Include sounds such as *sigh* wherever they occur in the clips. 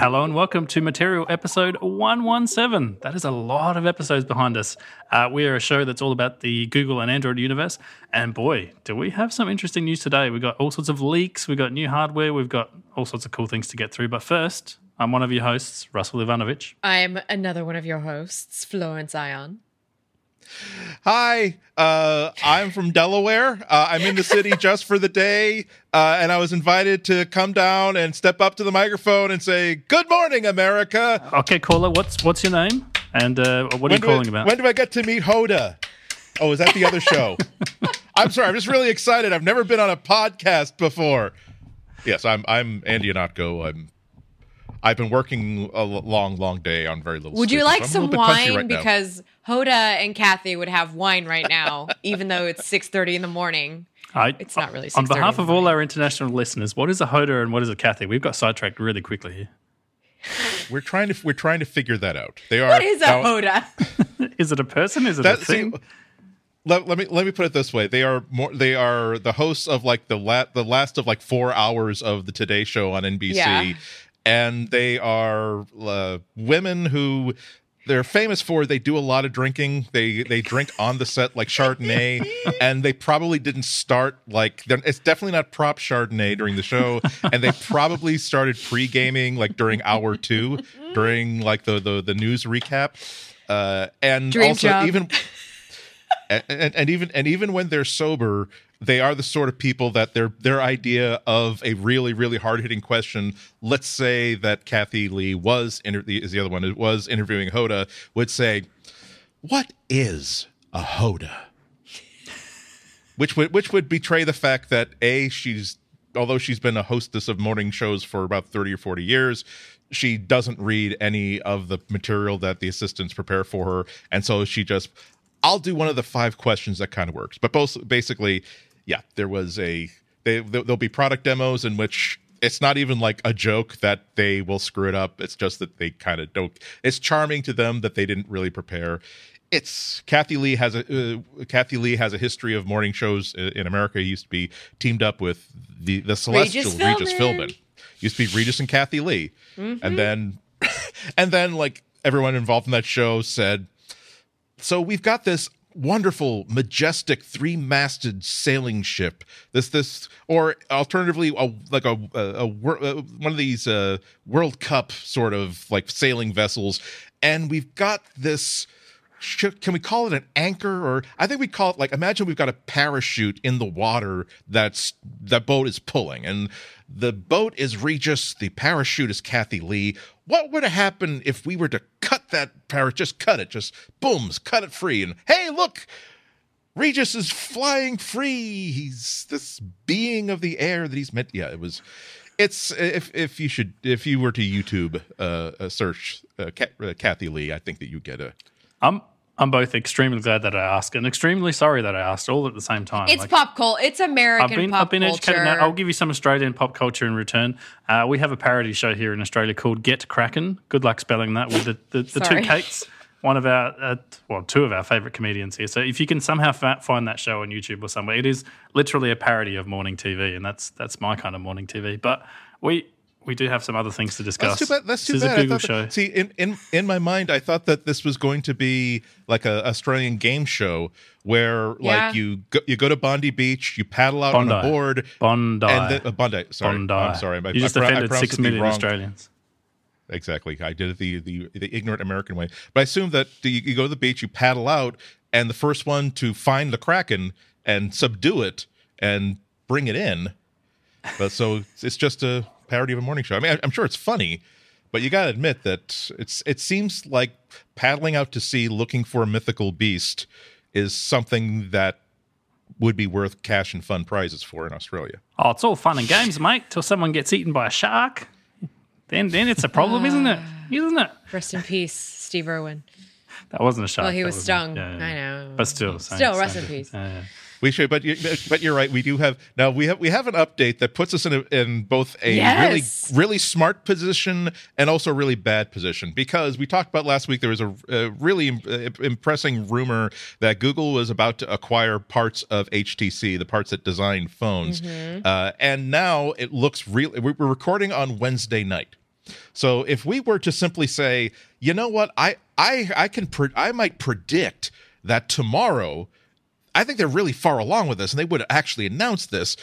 Hello and welcome to Material episode 117. That is a lot of episodes behind us. Uh, we are a show that's all about the Google and Android universe. And boy, do we have some interesting news today. We've got all sorts of leaks, we've got new hardware, we've got all sorts of cool things to get through. But first, I'm one of your hosts, Russell Ivanovic. I'm another one of your hosts, Florence Ion. Hi, uh, I'm from Delaware. Uh, I'm in the city just for the day, uh, and I was invited to come down and step up to the microphone and say, "Good morning, America." Okay, caller, what's what's your name and uh, what are when you calling I, about? When do I get to meet Hoda? Oh, is that the other show? *laughs* I'm sorry. I'm just really excited. I've never been on a podcast before. Yes, I'm. I'm Andy Ihnatko. I'm. I've been working a long, long day on very little. Would you like so some little bit punchy wine? right now. because Hoda and Kathie would have wine right now, *laughs* even though it's six thirty in the morning. I, It's not really On behalf in of all our international listeners, what is a Hoda and what is a Kathie? We've got sidetracked really quickly here. *laughs* we're trying to we're trying to figure that out. They are. What is a now- Hoda? *laughs* Is it a person? Is it that a see, thing? let, let me let me put it this way they are more they are the hosts of like the la- the last of like four hours of the today show on nbc Yeah. And they are uh, women who they're famous for they do a lot of drinking. They they drink on the set like chardonnay. *laughs* And they probably didn't start like it's definitely not prop chardonnay during the show. *laughs* And they probably started pre-gaming like during hour two during like the the, the news recap. Uh and Dream also job. even *laughs* and, and, and even and even when they're sober they are the sort of people that their their idea of a really really hard hitting question let's say that kathie lee was inter- is the other one was interviewing hoda would say what is a hoda? Which would which would betray the fact that a she's although she's been a hostess of morning shows for about 30 or 40 years she doesn't read any of the material that the assistants prepare for her. And so she just i'll do one of the five questions that kind of works. But both basically yeah there was a they, there'll be product demos in which it's not even like a joke that they will screw it up it's just that they kind of don't it's charming to them that they didn't really prepare it's Kathie Lee has a uh, Kathie Lee has a history of morning shows in America. He used to be teamed up with the the celestial Regis, Philbin. Philbin. Used to be Regis and Kathie Lee, and then *laughs* and then like everyone involved in that show said, so we've got this wonderful majestic three-masted sailing ship. This this or alternatively a, like a, a, a uh, one of these uh, world cup sort of like sailing vessels. And we've got this should, can we call it an anchor? Or i think we call it like imagine we've got a parachute in the water that's that boat is pulling and the boat is regis the parachute is kathie lee. What would have happened if we were to cut that parachute just cut it just booms cut it free and hey look regis is flying free. He's this being of the air that he's meant yeah it was it's if if you should if you were to youtube uh, search uh, uh, kathie lee i think that you get a I'm I'm both extremely glad that I asked and extremely sorry that I asked all at the same time. It's Like, pop culture. It's American I've been pop I've been educated now. I'll give you some Australian pop culture in return. Uh, we have a parody show here in Australia called Get Krack!n. Good luck spelling that with the, the, the two. Kates. One of our, uh, well, two of our favorite comedians here. So if you can somehow fa- find that show on YouTube or somewhere, it is literally a parody of morning TV, and that's that's my kind of morning TV. But we we do have some other things to discuss. That's too bad. That's too this bad. is I a Google thought show. that- see, in, in in my mind, I thought that this was going to be like a Australian game show where Yeah. like you go, you go to Bondi Beach, you paddle out on a board, Bondi. and then, uh, Bondi. Sorry, Bondi. I'm sorry. I- you just I, pro- I offended pronounced six it the million wrong- Australians. Exactly. I did it the, the the ignorant American way. But I assume that you, you go to the beach, you paddle out, and the first one to find the kraken and subdue it and bring it in. But so it's- it's just a parody of a morning show. I mean, I, I'm sure it's funny, but you got to admit that it's it seems like paddling out to sea looking for a mythical beast is something that would be worth cash and fun prizes for in Australia. Oh, it's all fun and games, mate, till someone gets eaten by a shark. Then, then it's a problem, isn't it? Ah. Isn't it? Rest in peace, Steve Irwin. That wasn't a shark. Well, he that was stung. yeah, yeah. I know. But still, same, Still, same rest in peace. Yeah, yeah. We should, but you, but you're right. We do have now. We have we have an update that puts us in a, in both a Yes. really really smart position and also a really bad position because we talked about last week. There was a, a really uh, impressing rumor that Google was about to acquire parts of HTC, the parts that design phones, uh, and now it looks real. We're we're recording on Wednesday night. So if we were to simply say, you know what, I I I can pre- I might predict that tomorrow I think they're really far along with this, and they would actually announce this.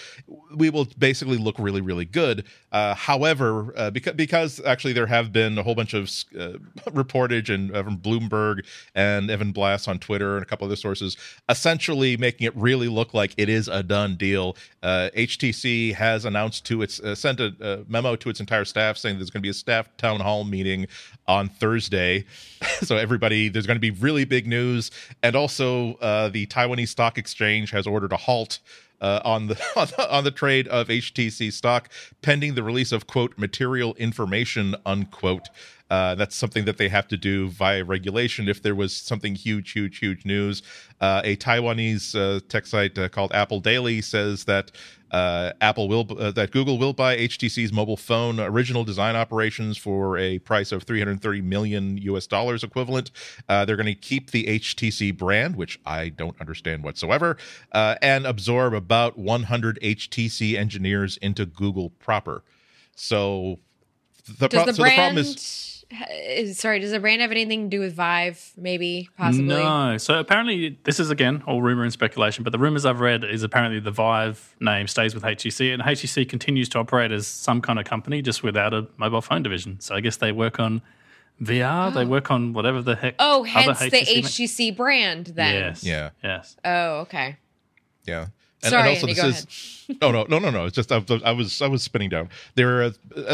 We will basically look really, really good. Uh, however, uh, because because actually there have been a whole bunch of uh, *laughs* reportage and uh, from Bloomberg and Evan Blass on Twitter and a couple other sources, essentially making it really look like it is a done deal. HTC uh, has announced to its uh, sent a, a, memo to its entire staff saying there's going to be a staff town hall meeting on Thursday, *laughs* so everybody there's going to be really big news, and also the Taiwanese Stock Exchange has ordered a halt uh, on, the, *laughs* on the on the trade of HTC stock pending the release of quote material information unquote. Uh, that's something that they have to do via regulation. If there was something huge, huge, huge news, uh, a Taiwanese uh, tech site uh, called Apple Daily says that uh, Apple will uh, that Google will buy HTC's mobile phone original design operations for a price of 330 million US dollars equivalent. Uh, they're going to keep the HTC brand, which I don't understand whatsoever, uh, and absorb about 100 HTC engineers into Google proper. So the, pro- the so the problem is Uh, sorry, does the brand have anything to do with Vive? Maybe, possibly. No. So apparently, this is again all rumor and speculation. But the rumors I've read is apparently the Vive name stays with HTC, and HTC continues to operate as some kind of company, just without a mobile phone division. So I guess they work on VR. Oh. They work on whatever the heck. Oh, hence HTC the HTC brand. Then. Yes. Yeah. Yes. Oh, okay. Yeah. And, Sorry, and also Andy, this is oh no no no no it's just I, I was I was spinning down. They're uh,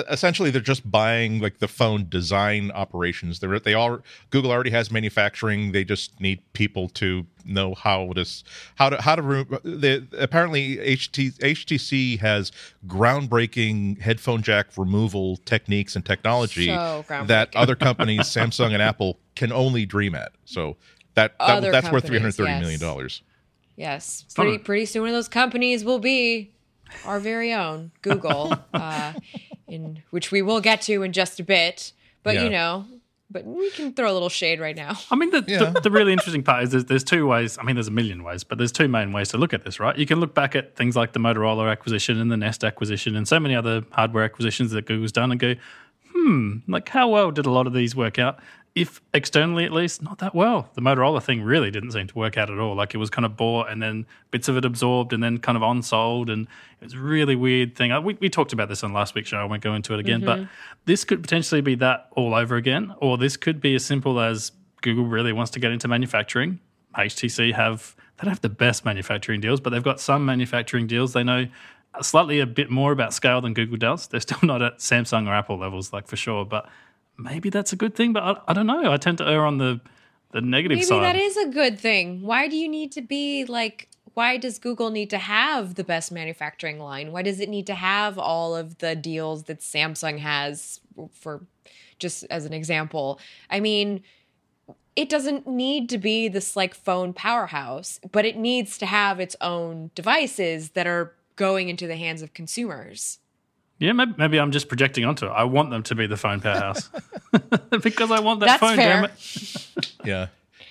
essentially they're just buying like the phone design operations. They're they all Google already has manufacturing. They just need people to know how to how to how to they, apparently HT, HTC has groundbreaking headphone jack removal techniques and technology so that other companies *laughs* Samsung and Apple can only dream at. So that, that that's worth 330 yes. million dollars Yes, pretty pretty soon one of those companies will be our very own *laughs* Google, uh, in which we will get to in just a bit. But yeah. you know, but we can throw a little shade right now. I mean, the, yeah. the, the, really interesting part is there's, there's, two ways. I mean, there's a million ways, but there's two main ways to look at this, right? You can look back at things like the Motorola acquisition and the Nest acquisition and so many other hardware acquisitions that Google's done and go, hmm, like how well did a lot of these work out? If externally at least, not that well. The Motorola thing really didn't seem to work out at all. Like it was kind of bought and then bits of it absorbed and then kind of on sold. And it was a really weird thing. Uh, we, we talked about this on last week's show. I won't go into it again. Mm-hmm. But this could potentially be that all over again. Or this could be as simple as Google really wants to get into manufacturing. HTC have, they don't have the best manufacturing deals, but they've got some manufacturing deals. They know slightly a bit more about scale than Google does. They're still *laughs* not at Samsung or Apple levels, like for sure. But maybe that's a good thing, but I, I don't know. I tend to err on the the negative maybe side. Maybe that is a good thing. Why do you need to be like? Why does Google need to have the best manufacturing line? Why does it need to have all of the deals that Samsung has? For just as an example, I mean, it doesn't need to be this like phone powerhouse, but it needs to have its own devices that are going into the hands of consumers. Yeah, maybe, maybe, I'm just projecting onto it. I want them to be the phone powerhouse *laughs* *laughs* because I want that That's phone. Fair. Damn it. *laughs* yeah,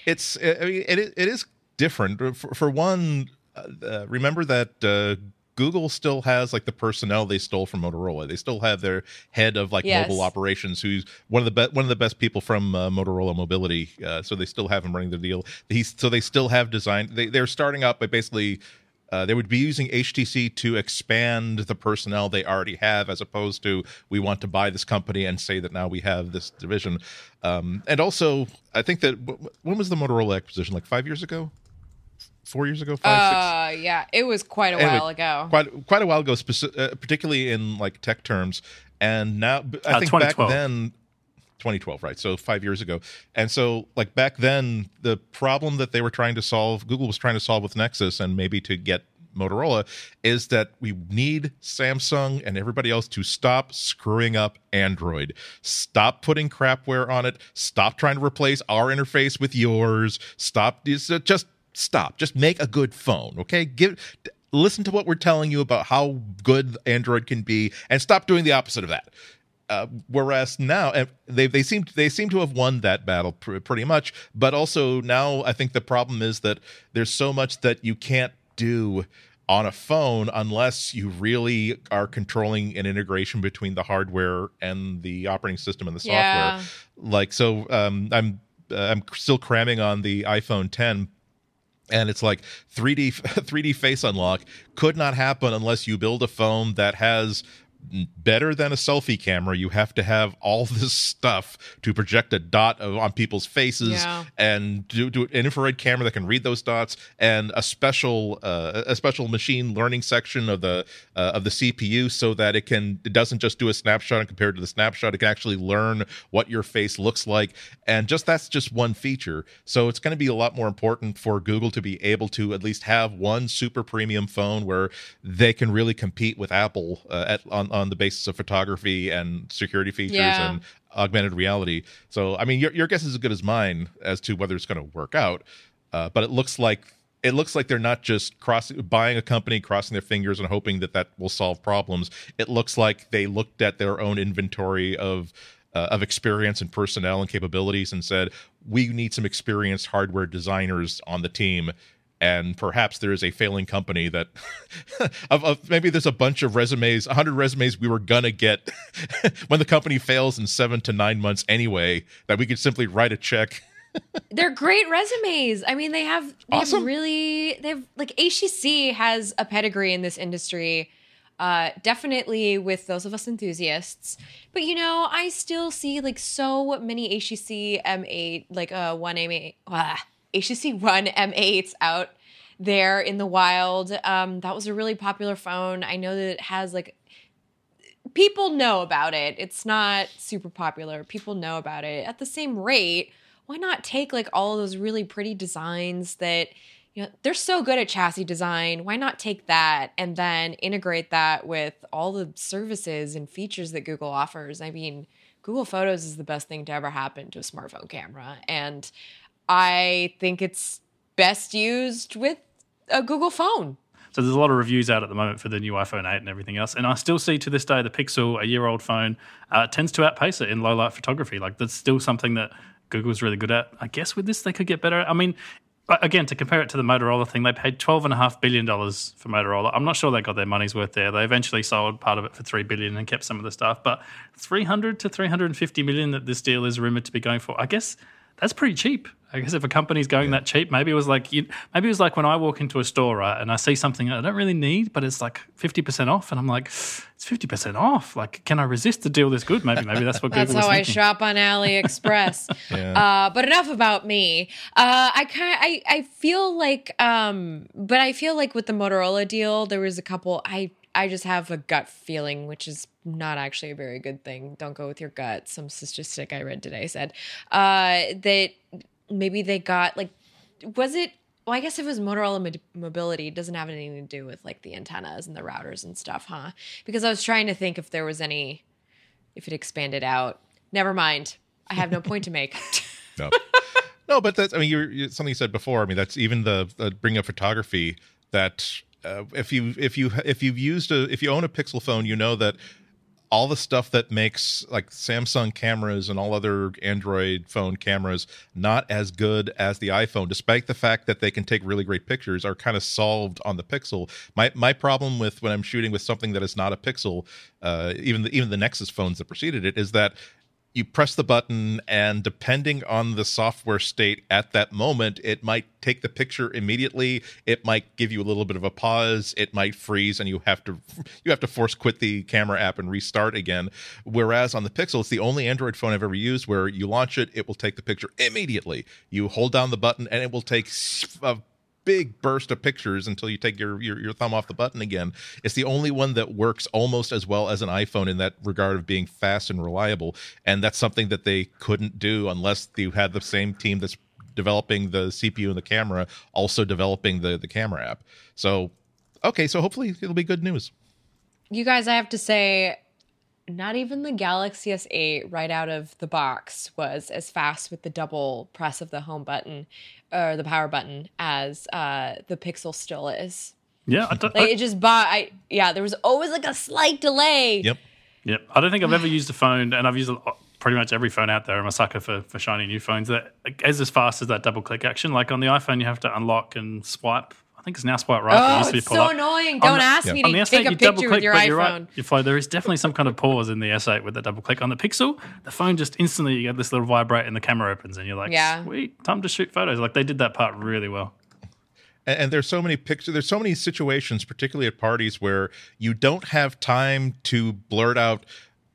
it's I mean, it it is different. For, for one, uh, remember that uh, Google still has like the personnel they stole from Motorola. They still have their head of like yes. mobile operations, who's one of the best one of the best people from uh, Motorola Mobility. Uh, so they still have him running the deal. He's so they still have design. They, they're starting up by basically uh, they would be using HTC to expand the personnel they already have, as opposed to we want to buy this company and say that now we have this division. Um, and also, I think that when was the Motorola acquisition? Like five years ago, four years ago, five, uh, six? Yeah, it was quite a anyway, while ago. Quite quite a while ago, speci- uh, particularly in like tech terms. And now, I uh, think back then, 2012 right? So five years ago. And so like back then the problem that they were trying to solve google was trying to solve with nexus and maybe to get motorola is that we need samsung and everybody else to stop screwing up android. Stop putting crapware on it. Stop trying to replace our interface with yours. Stop uh, just stop. Just make a good phone okay? Give listen to what we're telling you about how good android can be and stop doing the opposite of that uh, whereas now they they seem they seem to have won that battle pr- pretty much, but also now I think the problem is that there's so much that you can't do on a phone unless you really are controlling an integration between the hardware and the operating system and the software. Yeah. Like so, um, I'm uh, I'm still cramming on the iPhone 10 and it's like 3D 3D *laughs* face unlock could not happen unless you build a phone that has better than a selfie camera you have to have all *laughs* this stuff to project a dot of, on people's faces Yeah. and do, do an infrared camera that can read those dots and a special uh, a special machine learning section of the uh, of the CPU so that it can it doesn't just do a snapshot and compared to the snapshot. It can actually learn what your face looks like. And just that's just one feature. So it's going to be a lot more important for Google to be able to at least have one super premium phone where they can really compete with Apple uh, at on on the basis of photography and security features Yeah. and augmented reality. So, I mean, your your guess is as good as mine as to whether it's going to work out. Uh, but it looks like it looks like they're not just crossing buying a company, crossing their fingers, and hoping that that will solve problems. It looks like they looked at their own inventory of. Uh, of experience and personnel and capabilities, and said, "We need some experienced hardware designers on the team." And perhaps there is a failing company that, *laughs* of, of maybe there's a bunch of resumes, 100 resumes we were gonna get *laughs* when the company fails in seven to nine months anyway, that we could simply write a check. *laughs* They're great resumes. I mean, they have they Awesome. have really they have like HTC has a pedigree in this industry. Uh, definitely with those of us enthusiasts, but you know, I still see like so many HTC M8, like uh, one M8, uh, HTC One M8s out there in the wild. Um, that was a really popular phone. I know that it has like people know about it. It's not super popular. People know about it. At the same rate, why not take like all those really pretty designs that you know they're so good at chassis design. Why not take that and then integrate that with all the services and features that Google offers? I mean, Google Photos is the best thing to ever happen to a smartphone camera and I think it's best used with a Google phone. So there's a lot of reviews out at the moment for the new iPhone 8 and everything else. And I still see to this day the Pixel, a year old phone, uh, tends to outpace it in low light photography. Like that's still something that Google's really good at. I guess with this they could get better. I mean, again, to compare it to the Motorola thing, they paid twelve and a half billion dollars for Motorola. I'm not sure they got their money's worth there. They eventually sold part of it for three billion and kept some of the stuff. But 300 to 350 million that this deal is rumored to be going for. I guess that's pretty cheap. I guess if a company's going that cheap, maybe it was like you, maybe it was like when I walk into a store right, and I see something I don't really need, but it's like fifty percent off, and I'm like, it's fifty percent off. Like, can I resist a deal this good? Maybe maybe that's what *laughs* That's Google was how I shop on AliExpress. *laughs* Yeah. uh, but enough about me. Uh, I kind I I feel like um, but I feel like with the Motorola deal, there was a couple. I I just have a gut feeling, which is not actually a very good thing. Don't go with your gut. Some statistic I read today said uh, that maybe they got like was it well, I guess it was Motorola Mo- Mobility, it doesn't have anything to do with like the antennas and the routers and stuff, huh? Because I was trying to think if there was any, if it expanded out. Never mind. I have no point to make. *laughs* No, no, but that's I mean, you're, you something you said before. I mean, that's even the, the bring up photography. That uh, if you if you if you've used a if you own a Pixel phone, you know that all the stuff that makes like Samsung cameras and all other Android phone cameras not as good as the iPhone, despite the fact that they can take really great pictures, are kind of solved on the Pixel. My my problem with when I'm shooting with something that is not a Pixel, uh, even the, even the Nexus phones that preceded it, is that you press the button and depending on the software state at that moment it might take the picture immediately. It might give you a little bit of a pause. It might freeze and you have to you have to force quit the camera app and restart again. Whereas on the pixel it's the only android phone i've ever used where you launch it it will take the picture immediately. You hold down the button and it will take big burst of pictures until you take your, your your thumb off the button again. It's the only one that works almost as well as an iPhone in that regard of being fast and reliable. And that's something that they couldn't do unless you had the same team that's developing the CPU and the camera also developing the the camera app. So okay, so hopefully it'll be good news. you guys, I have to say, not even the Galaxy S8 right out of the box was as fast with the double press of the home button or the power button as uh, the Pixel still is. Yeah, I don't, Like it just bought. I yeah, there was always like a slight delay. Yep. Yep. I don't think I've ever used a phone, and I've used a, pretty much every phone out there. I'm a sucker for, for shiny new phones that is as fast as that double click action. Like on the iPhone, you have to unlock and swipe. I think it's now swipe right. but it Oh, used to be it's so up. annoying. Don't the- ask yeah. me to take S8, a you picture with your but you're iPhone. right. If like, there is definitely some kind of pause in the S8 with the double click on the Pixel, the phone just instantly you get this little vibrate and the camera opens, and you're like, Yeah. sweet, time to shoot photos. Like they did that part really well. and, and there's so many pictures there's so many situations particularly at parties where you don't have time to blurt out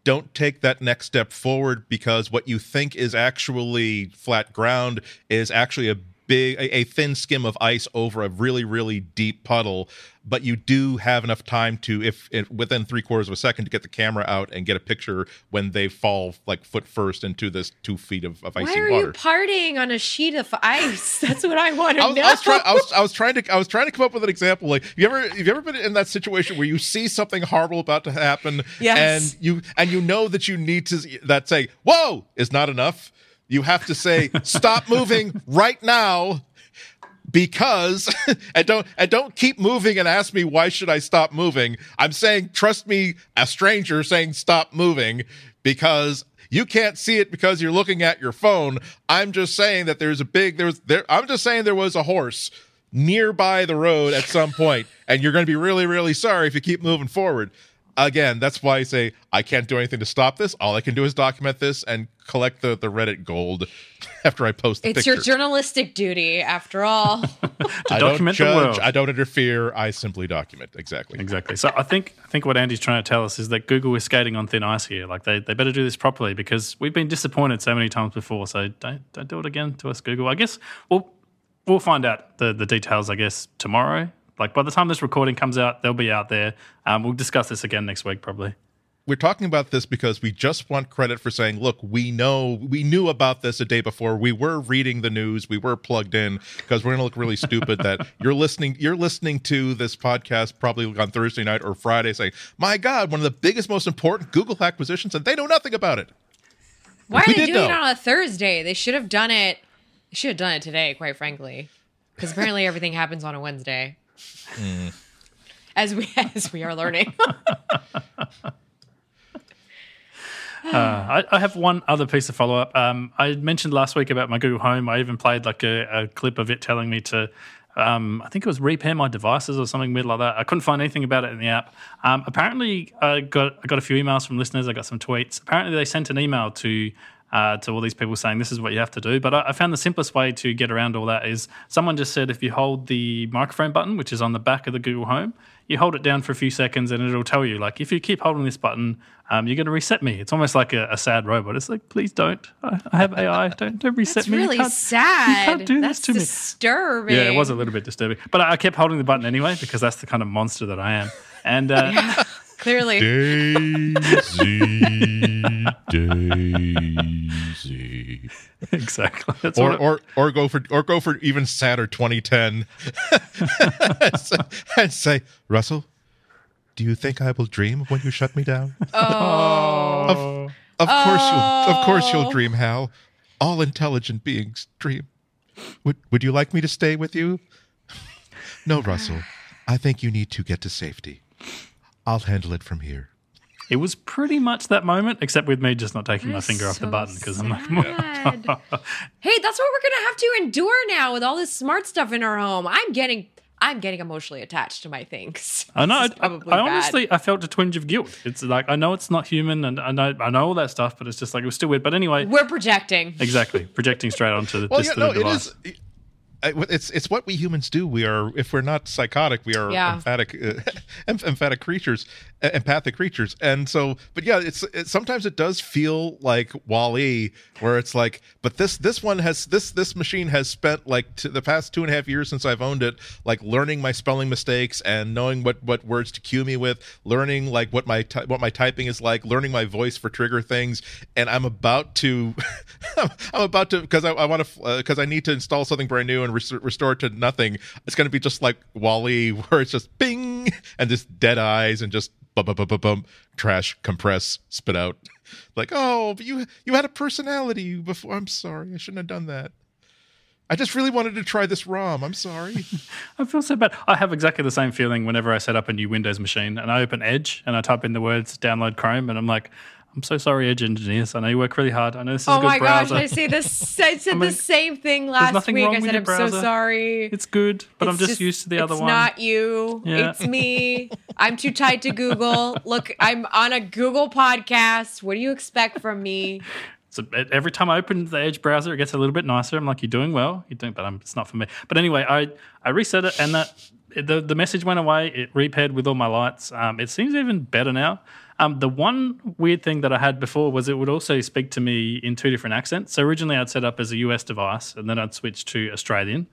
don't take that next step forward because what you think is actually flat ground is actually a big a, a thin skim of ice over a really really deep puddle but you do have enough time to if, if within three quarters of a second to get the camera out and get a picture when they fall like foot first into this two feet of, of icy Why are water you partying on a sheet of ice? *laughs* That's what I want to I was, know. I was, trying, I was I was trying to I was trying to come up with an example. Like you ever have you ever been in that situation where you see something horrible about to happen, Yes. and you and you know that you need to that say whoa is not enough. You have to say stop *laughs* moving right now because *laughs* and don't and don't keep moving and ask me why should I stop moving. I'm saying trust me, a stranger saying stop moving because you can't see it because you're looking at your phone. I'm just saying that there's a big there's there I'm just saying there was a horse nearby the road at some point and you're going to be really really sorry if you keep moving forward. Again, that's why I say I can't do anything to stop this. All I can do is document this and collect the, the Reddit gold *laughs* after I post the it's picture. your journalistic duty, after all. *laughs* To I don't document the judge. world. I don't interfere. I simply document. Exactly. Exactly. So I think I think what Andy's trying to tell us is that Google is skating on thin ice here. Like they, they better do this properly because we've been disappointed so many times before. So don't don't do it again to us, Google. I guess we'll we'll find out the the details. I guess tomorrow. Like by the time this recording comes out, they'll be out there. Um, we'll discuss this again next week, probably. We're talking about this because we just want credit for saying, look, we know we knew about this a day before. We were reading the news. We were plugged in because we're going to look really stupid that *laughs* you're listening. You're listening to this podcast probably on Thursday night or Friday, saying, "My God, one of the biggest, most important Google acquisitions, and they know nothing about it." Why are We they did doing it on a Thursday? They should have done it. They should have done it today, quite frankly, because apparently everything happens on a Wednesday. Hmm. As we *laughs* as we are learning. *laughs* Uh, I, I have one other piece of follow up. Um, I mentioned last week about my Google Home. I even played like a, a clip of it telling me to, um, I think it was repair my devices or something weird like that. I couldn't find anything about it in the app. Um, apparently, I got I got a few emails from listeners. I got some tweets. Apparently, they sent an email to. Uh, to all these people saying this is what you have to do, but I, I found the simplest way to get around all that is someone just said if you hold the microphone button, which is on the back of the Google Home, you hold it down for a few seconds and it'll tell you like if you keep holding this button, um, you're going to reset me. It's almost like a, a sad robot. It's like please don't. I, I have AI. Don't don't reset That's me. You really can't- sad. You can't do That's this to me. disturbing. Yeah, it was a little bit disturbing, but I, I kept holding the button anyway because that's the kind of monster that I am. And uh, *laughs* Clearly. Daisy, *laughs* Daisy. exactly, that's Or, or or go for or go for even sadder 2010 *laughs* and say- Russell do you think I will dream when you shut me down Oh. Of course you'll of course Oh. you'll dream, Hal. All intelligent beings dream. Would would you like me to stay with you? *laughs* No, Russell. I think you need to get to safety. I'll handle it from here. It was pretty much that moment, except with me just not taking my That's finger off the button because I'm like, hey, that's what we're gonna have to endure now with all this smart stuff in our home. I'm getting, I'm getting emotionally attached to my things. I know. This I, I honestly, I felt a twinge of guilt. It's like I know it's not human, and I know I know all that stuff, but it's just like it was still weird. But anyway, we're projecting. exactly projecting straight onto the *laughs* Well, this yeah, no, little it device. is. It's it's what we humans do. We are if we're not psychotic, we are Yeah. emphatic, *laughs* uh, emphatic creatures, empathic creatures. And so, but yeah, it's it, sometimes it does feel like Wall-E, where it's like, but this this one has this this machine has spent like t- the past two and a half years since I've owned it, like learning my spelling mistakes and knowing what what words to cue me with, learning like what my ty- what my typing is like, learning my voice for trigger things, and I'm about to, *laughs* I'm about to because I, I want to because uh, I need to install something brand new and res- restore it to nothing. It's going to be just like Wall-E, *laughs* where it's just bing and just dead eyes and just bum bum bum bum bum trash compress spit out. *laughs* Like oh, but you you had a personality before. I'm sorry, I shouldn't have done that. I just really wanted to try this ROM. I'm sorry. *laughs* I feel so bad. I have exactly the same feeling whenever I set up a new Windows machine and I open Edge and I type in the words download Chrome and I'm like, I'm so sorry, Edge engineers. I know you work really hard. I know this is Oh a good. Oh my browser. gosh, I say this. I said *laughs* I mean, the same thing last week. I said I'm so sorry. It's good, but I'm It's just, used to the other one. it's not you. Yeah. It's me. I'm too tied to Google. Look, I'm on a Google podcast. What do you expect from me? *laughs* So every time I open the Edge browser, it gets a little bit nicer. I'm like, "You're doing well, you're doing," but I'm, it's not for me. But anyway, I I reset it, and that the the message went away. It repaired with all my lights. Um, it seems even better now. Um, the one weird thing that I had before was it would also speak to me in two different accents. So originally I'd set up as a US device, and then I'd switch to Australian.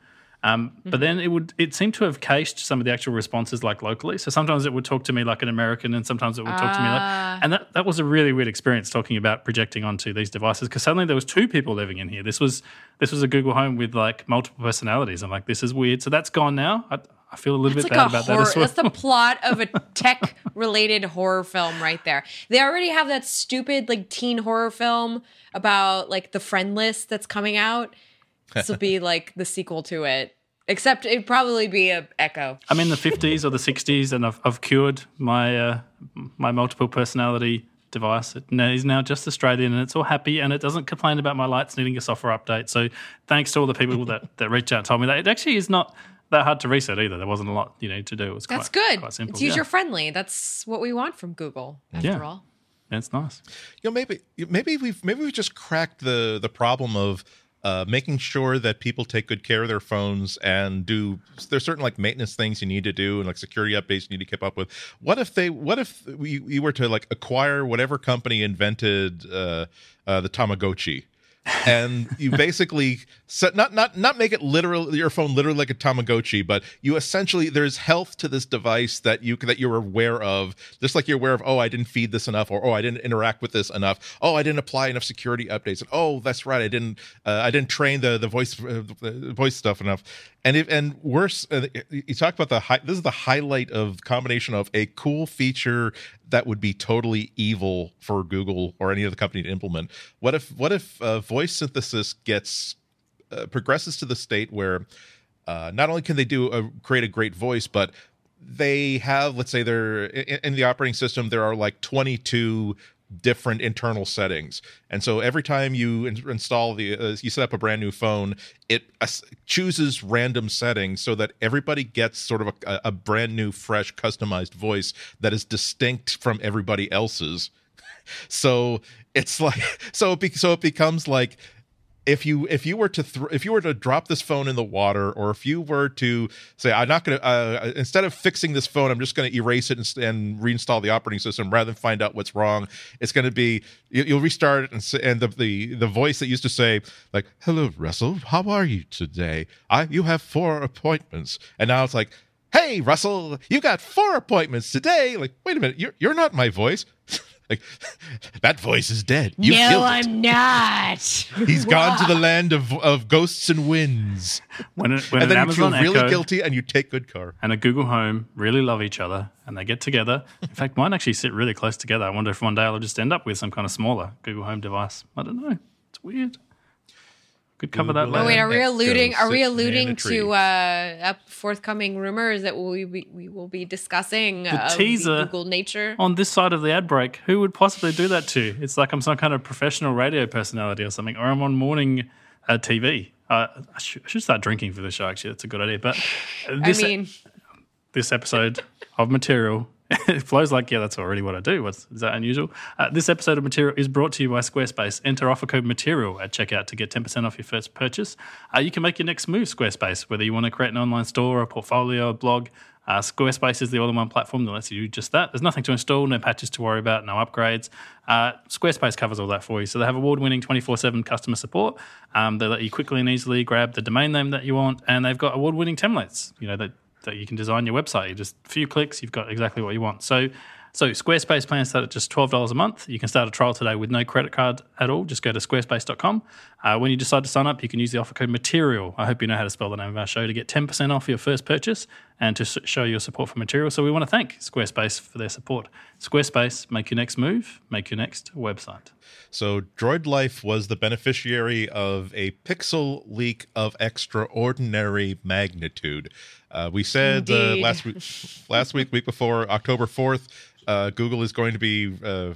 Um, But then it would it seemed to have cached some of the actual responses like locally. So sometimes it would talk to me like an American, and sometimes it would talk to me like. And that, that was a really weird experience talking about projecting onto these devices because suddenly there was two people living in here. This was this was a Google Home with like multiple personalities. I'm like, this is weird. So that's gone now. I, I feel a little It's bit like bad about horror. that as well. That's the *laughs* plot of a tech-related horror film right there. They already have that stupid like teen horror film about like the friend list that's coming out. This will be *laughs* like the sequel to it, except it'd probably be a Echo. I'm in the 50s or the 60s, and I've, I've cured my uh, my multiple personality device. It is now just Australian, and it's all happy, and it doesn't complain about my lights needing a software update. So thanks to all the people that, that reached out and told me that it actually is not that hard to reset either. There wasn't a lot you know to do. It was That's quite, good. Quite simple. It's yeah. user friendly. That's what we want from Google. After Yeah. all. Yeah, it's nice. you know maybe maybe we've maybe we've just cracked the the problem of uh, making sure that people take good care of their phones and do there's certain like maintenance things you need to do and like security updates you need to keep up with what if they what if we, we were to like acquire whatever company invented uh, uh, the tamagotchi and you basically set, not not not make it literal your phone literally like a tamagotchi but you essentially there's health to this device that you that you're aware of. Just like you're aware of oh i didn't feed this enough or oh i didn't interact with this enough. Oh i didn't apply enough security updates. And oh that's right i didn't uh, i didn't train the the voice uh, the voice stuff enough. And if and worse uh, you talk about the this is the highlight of combination of a cool feature that would be totally evil for Google or any other company to implement. What if what if uh, voice synthesis gets uh, progresses to the state where uh, not only can they do a, create a great voice, but they have let's say they're in, in the operating system there are like 22 different internal settings. And so every time you in- install the uh, you set up a brand new phone it uh, chooses random settings so that everybody gets sort of a, a brand new fresh customized voice that is distinct from everybody else's. *laughs* So it's like *laughs* so it be, so it becomes like if you if you were to thr if you were to drop this phone in the water or if you were to say i'm not going to uh, instead of fixing this phone i'm just going to erase it and, and reinstall the operating system rather than find out what's wrong it's going to be you, you'll restart it and, and the, the the voice that used to say like hello russell how are you today? I you have four appointments. And now it's like hey russell you got four appointments today. Like wait a minute you're, you're not my voice *laughs* like *laughs* that voice is dead you no, killed. I'm not. *laughs* He's gone to the *laughs* land of of ghosts and winds. When, it, when and an then you feel Amazon really guilty and you take good care. and a Google Home really love each other and they get together. In fact, mine actually sit really close together. I wonder if one day I'll just end up with some kind of smaller Google Home device. I don't know. It's weird. Could cover that Google Oh wait, are we alluding? Are we alluding in a tree. to uh, up forthcoming rumors that we we, we will be discussing The of teaser the Google nature? on this side of the ad break, who would possibly do that to? It's like I'm some kind of professional radio personality or something, or I'm on morning uh, TV. Uh, I, should, I should start drinking for the show. Actually, that's a good idea. But uh, *laughs* I this, mean, this episode of material. *laughs* it flows like, yeah, that's already what I do. What's, is that unusual? Uh, this episode of material is brought to you by Squarespace. Enter offer code material at checkout to get 10% off your first purchase. Uh, you can make your next move, Squarespace, whether you want to create an online store, a portfolio, a blog. Uh, Squarespace is the all in one platform that lets you do just that. There's nothing to install, no patches to worry about, no upgrades. Uh, Squarespace covers all that for you. So they have award winning 24 7 customer support. Um, they let you quickly and easily grab the domain name that you want, and they've got award winning templates. You know, that that you can design your website. You just a few clicks, you've got exactly what you want. So, so Squarespace plans start at just twelve dollars a month. You can start a trial today with no credit card at all. Just go to squarespace.com. Uh, when you decide to sign up, you can use the offer code Material. I hope you know how to spell the name of our show to get ten percent off your first purchase and to show your support for Material. So we want to thank Squarespace for their support. Squarespace, make your next move, make your next website. So Droid Life was the beneficiary of a pixel leak of extraordinary magnitude. Uh, we said uh, last week, last week, week before, October fourth, uh, Google is going to be uh,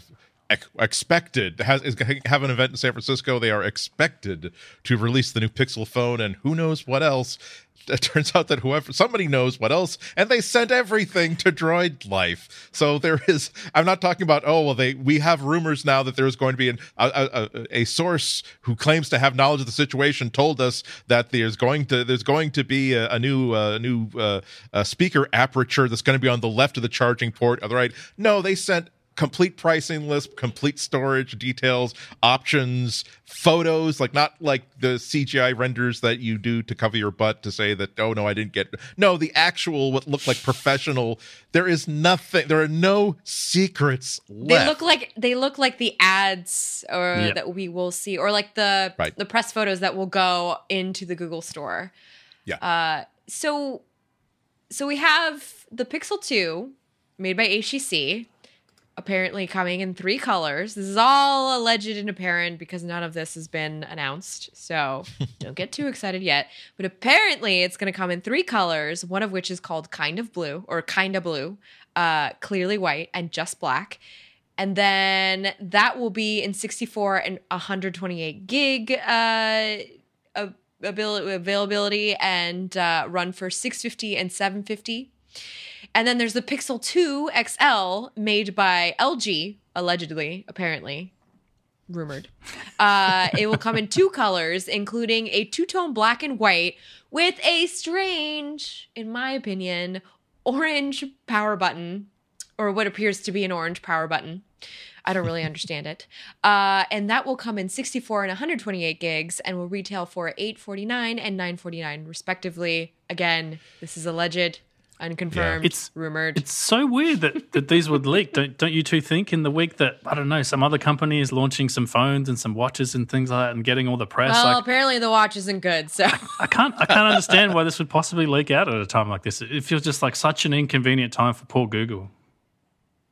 ex- expected has is, have an event in San Francisco. They are expected to release the new Pixel phone, and who knows what else. *laughs* It turns out that whoever somebody knows what else, and they sent everything to Droid Life. So there is. I'm not talking about. Oh well, they we have rumors now that there's going to be an, a, a, a source who claims to have knowledge of the situation told us that there's going to there's going to be a, a new uh, new uh, speaker aperture that's going to be on the left of the charging port. On the right, no, they sent complete pricing list, complete storage details, options, photos, like not like the CGI renders that you do to cover your butt to say that, oh no, I didn't get. No, the actual, what looked like professional. There is nothing, there are no secrets left. They look like they look like the ads or Yep. that we will see, or like the Right. the press photos that will go into the Google store. Yeah. Uh, so, so we have the Pixel Two, made by HTC, apparently coming in three colors. This is all alleged and apparent because none of this has been announced. So *laughs* don't get too excited yet. But apparently, it's going to come in three colors. One of which is called kind of blue or kind of blue, uh, clearly white, and just black. And then that will be in 64 and 128 gig uh, av- availability and uh, run for 650 and 750. And then there's the Pixel 2 XL made by LG, allegedly, apparently, rumored. Uh, it will come in two *laughs* colors, including a two tone black and white with a strange, in my opinion, orange power button, or what appears to be an orange power button. I don't really *laughs* understand it. Uh, and that will come in 64 and 128 gigs and will retail for 849 and 949 respectively. Again, this is alleged, unconfirmed, It's- rumored. It's so weird that, that these would leak. Don't don't you two think in the week that I don't know some other company is launching some phones and some watches and things like that and getting all the press? well, like apparently the watch isn't good, so I can't I can't understand why this would possibly leak out at a time like this. It feels just like such an inconvenient time for poor Google.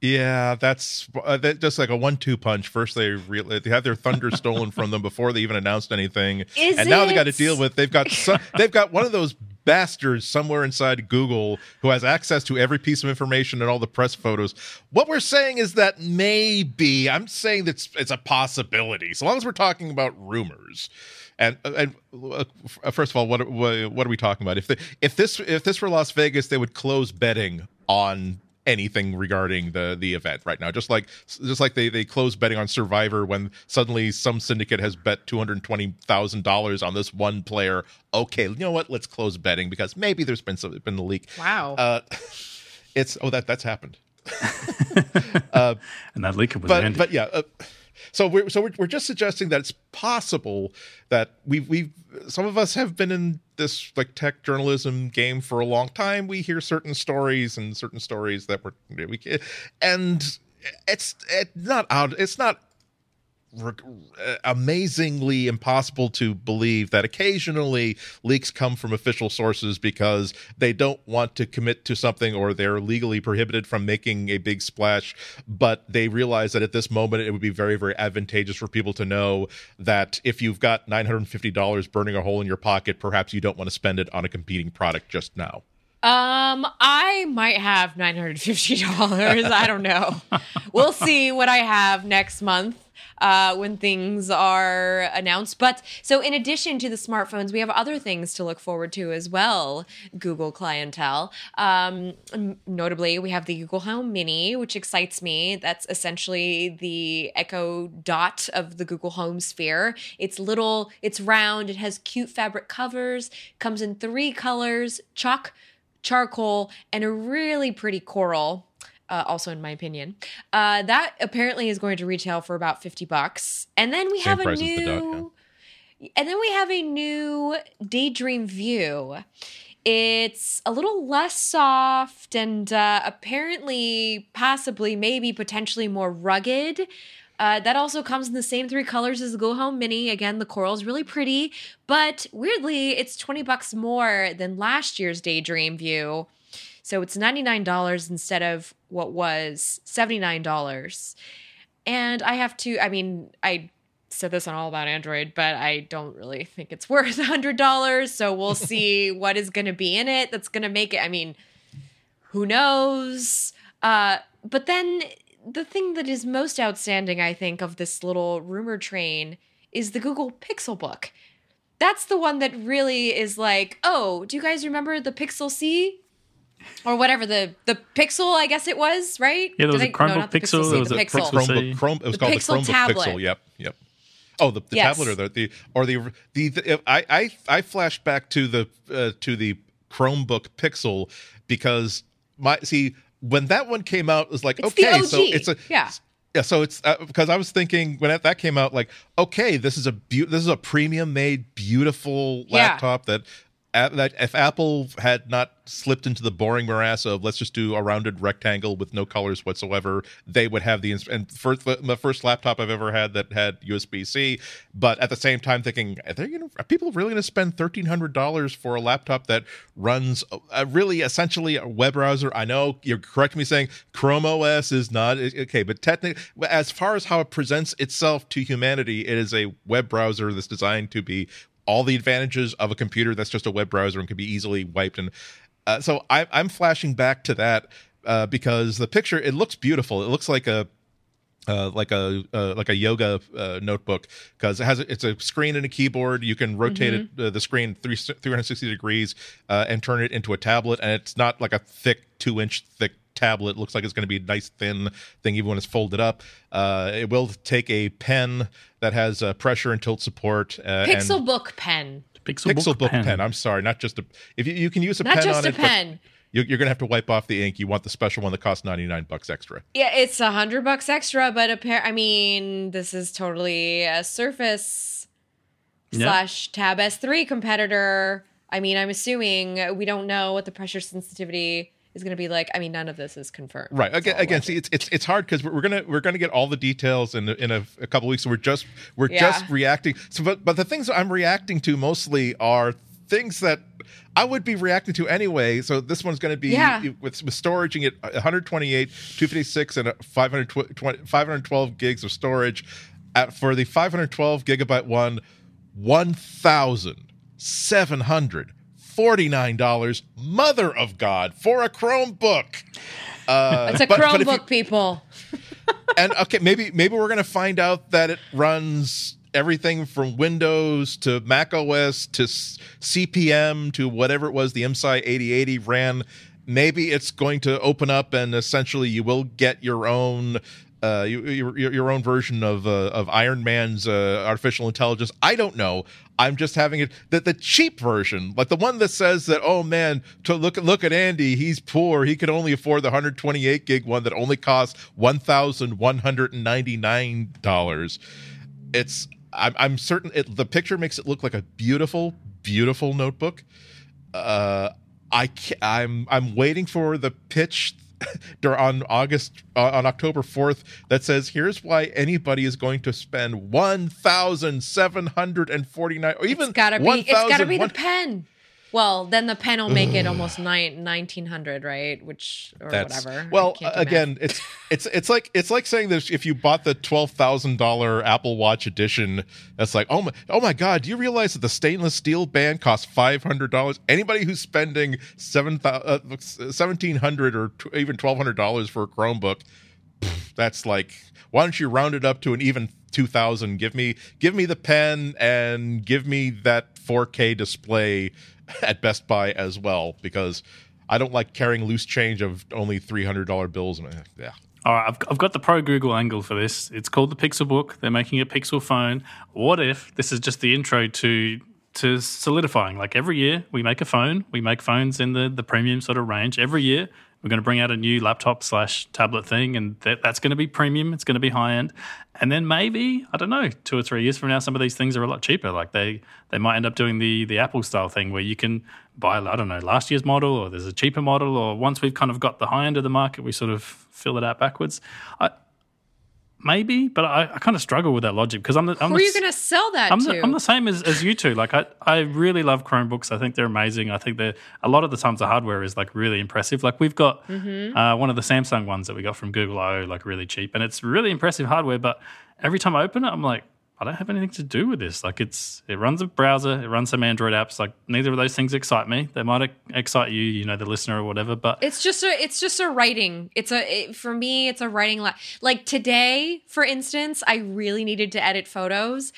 Yeah, that's uh, that, just like a one-two punch. First, they re- they had their thunder stolen from them before they even announced anything, *laughs* Is and now they got to deal with. They've got some, they've got one of those bastards somewhere inside Google who has access to every piece of information and all the press photos. What we're saying is that maybe I'm saying that it's, a possibility, so long as we're talking about rumors. And and uh, first of all, what what what are we talking about? If the, if this if this were Las Vegas, they would close betting on anything regarding the the event right now. Just like just like they they close betting on Survivor when suddenly some syndicate has bet two hundred twenty thousand dollars on this one player. Okay, you know what? Let's close betting because maybe there's been some been a leak. wow. Uh, *laughs* it's oh that that's happened. *laughs* And that leaker was but Andy. but yeah. Uh, so we're so we're, we're just suggesting that it's possible that we we some of us have been in this like tech journalism game for a long time. We hear certain stories and certain stories that we're we and it's it's not out. It's not re- uh, amazingly impossible to believe that occasionally leaks come from official sources because they don't want to commit to something or they're legally prohibited from making a big splash but they realize that at this moment it would be very very advantageous for people to know that if you've got $950 burning a hole in your pocket perhaps you don't want to spend it on a competing product just now Um, I might have nine hundred fifty dollars. I don't know. *laughs* We'll see what I have next month uh, when things are announced. But so, in addition to the smartphones, we have other things to look forward to as well. Google clientele. Um, notably, we have the Google Home Mini, which excites me. That's essentially the Echo Dot of the Google Home sphere. It's little. It's round. It has cute fabric covers. Comes in three colors: chalk charcoal, and a really pretty coral. Uh, also, in my opinion, uh, that apparently is going to retail for about fifty bucks. And then we Same have a new, Dot, and then we have a new Daydream View. It's a little less soft and uh, apparently, possibly, maybe, potentially more rugged. Uh, that also comes in the same three colors as the Google Home Mini. Again, the coral is really pretty, but weirdly, it's 20 bucks more than last year's Daydream View. So it's $99 instead of what was $79. And I have to, I mean, I said this on All About Android, but I don't really think it's *laughs* worth $100. So we'll *laughs* see what is going to be in it that's going to make it. I mean, who knows? Uh, but then the thing that is most outstanding, I think, of this little rumor train is the Google Pixelbook. That's the one that really is like, oh, do you guys remember the Pixel C? Or whatever the the Pixel, I guess it was, right? Yeah, there was Did a I- Chromebook not the Pixel, C, there was the a Pixel. Pixel Chromebook, Chrome. It was The called Pixel the Chromebook tablet. Pixel. Yep, yep. Oh, the, the Yes. tablet or the, the or the the, the I I I flashed back to the uh, to the Chromebook Pixel because my see when that one came out it was like It's okay so it's a Yeah. yeah so it's uh, because I was thinking when that, that came out like okay this is a beau- this is a premium made beautiful laptop that a- that if Apple had not slipped into the boring morass of let's just do a rounded rectangle with no colors whatsoever, they would have the and first the first laptop I've ever had that had USB C. But at the same time, thinking are, they gonna, are people really going to spend thirteen hundred dollars for a laptop that runs a, really essentially a web browser? I know you're correct me saying Chrome OS is not okay, but technically, as far as how it presents itself to humanity, it is a web browser that's designed to be all the advantages of a computer that's just a web browser and can be easily wiped. And uh, so I, I'm flashing back to that uh, because the picture it looks beautiful. It looks like a uh, like a uh, like a yoga uh, notebook because it has a, it's a screen and a keyboard. You can rotate it uh, the screen three, 360 degrees uh, and turn it into a tablet, and it's not like a thick two inch thick tablet. Looks like it's going to be a nice thin thing even when it's folded up. Uh, it will take a pen that has uh, pressure and tilt support. Uh, Pixel and book pen. Pixel, Pixelbook pen. I'm sorry, not just a. If you, you can use a Not pen just on a it, pen. you're, you're going to have to wipe off the ink. You want the special one that costs 99 bucks extra. Yeah, it's a hundred bucks extra, but a pair. I mean, this is totally a Surface Yeah. slash Tab S3 competitor. I mean, I'm assuming we don't know what the pressure sensitivity is going to be like. I mean, none of this is confirmed. Right. Again, again. See, it's it's it's hard because we're, we're gonna we're gonna get all the details in in a, a couple weeks. So we're just we're Yeah. just reacting. So, but but the things I'm reacting to mostly are things that I would be reacting to anyway. So this one's going to be Yeah. with with storage at 128, 256, and 520, 512 gigs of storage. At, for the 512 gigabyte one, one thousand seven hundred forty nine dollars. Mother of God for a Chromebook. Uh, it's a but- but you- Chromebook, people. *laughs* and okay, maybe maybe we're gonna find out that it runs everything from Windows to Mac OS to CP/M to whatever it was the MSI 8080 ran. Maybe it's going to open up and essentially you will get your own. Uh, your, your own version of uh, of Iron Man's uh, artificial intelligence. I don't know. I'm just having it that the cheap version, like the one that says that oh man, to look at look at Andy, he's poor. He could only afford the 128 gig one that only costs one thousand one hundred and ninety nine dollars. It's I'm, I'm certain it, the picture makes it look like a beautiful, beautiful notebook. Uh, I I'm I'm waiting for the pitch *laughs* on August uh, on October 4th that says here's why anybody is going to spend 1749 or even It's gotta be. It's gotta be the 1,001 pen. Well, then the pen will make it almost nine, 1900, right? Which or That's whatever. Well, can't again, it's it's it's like it's like saying that if you bought the twelve thousand dollar Apple Watch edition, that's like oh my oh my god, do you realize that the stainless steel band costs five hundred dollars? Anybody who's spending seven uh, seventeen hundred or t- even twelve hundred dollars for a Chromebook, pff, that's like why don't you round it up to an even two thousand? Give me give me the pen and give me that four K display at Best Buy as well because. I don't like carrying loose change of only three hundred dollar bills. Yeah, All right, I've, I've got the pro Google angle for this. It's called the Pixelbook. They're making a Pixel phone. What if this is just the intro to to solidifying? Like every year, we make a phone. We make phones in the the premium sort of range. Every year, we're going to bring out a new laptop slash tablet thing, and that, that's going to be premium. It's going to be high end. And then maybe I don't know, two or three years from now, some of these things are a lot cheaper. Like they they might end up doing the the Apple style thing where you can buy I don't know last year's model, or there's a cheaper model, or once we've kind of got the high end of the market, we sort of fill it out backwards. I, maybe, but I, I kind of struggle with that logic because I'm the I'm Who are the, you going to sell that I'm to? the, I'm the same as, as you two. Like I, I really love Chromebooks. I think they're amazing. I think they're a lot of the times the hardware is like really impressive. Like we've got Mm-hmm. uh, one of the Samsung ones that we got from Google I/O, like really cheap, and it's really impressive hardware. But every time I open it, I'm like, I don't have anything to do with this. Like it's it runs a browser, it runs some Android apps. Like neither of those things excite me. They might excite you, you know, the listener or whatever. But it's just a it's just a writing. It's a it, for me, it's a writing. La- like today, for instance, I really needed to edit photos.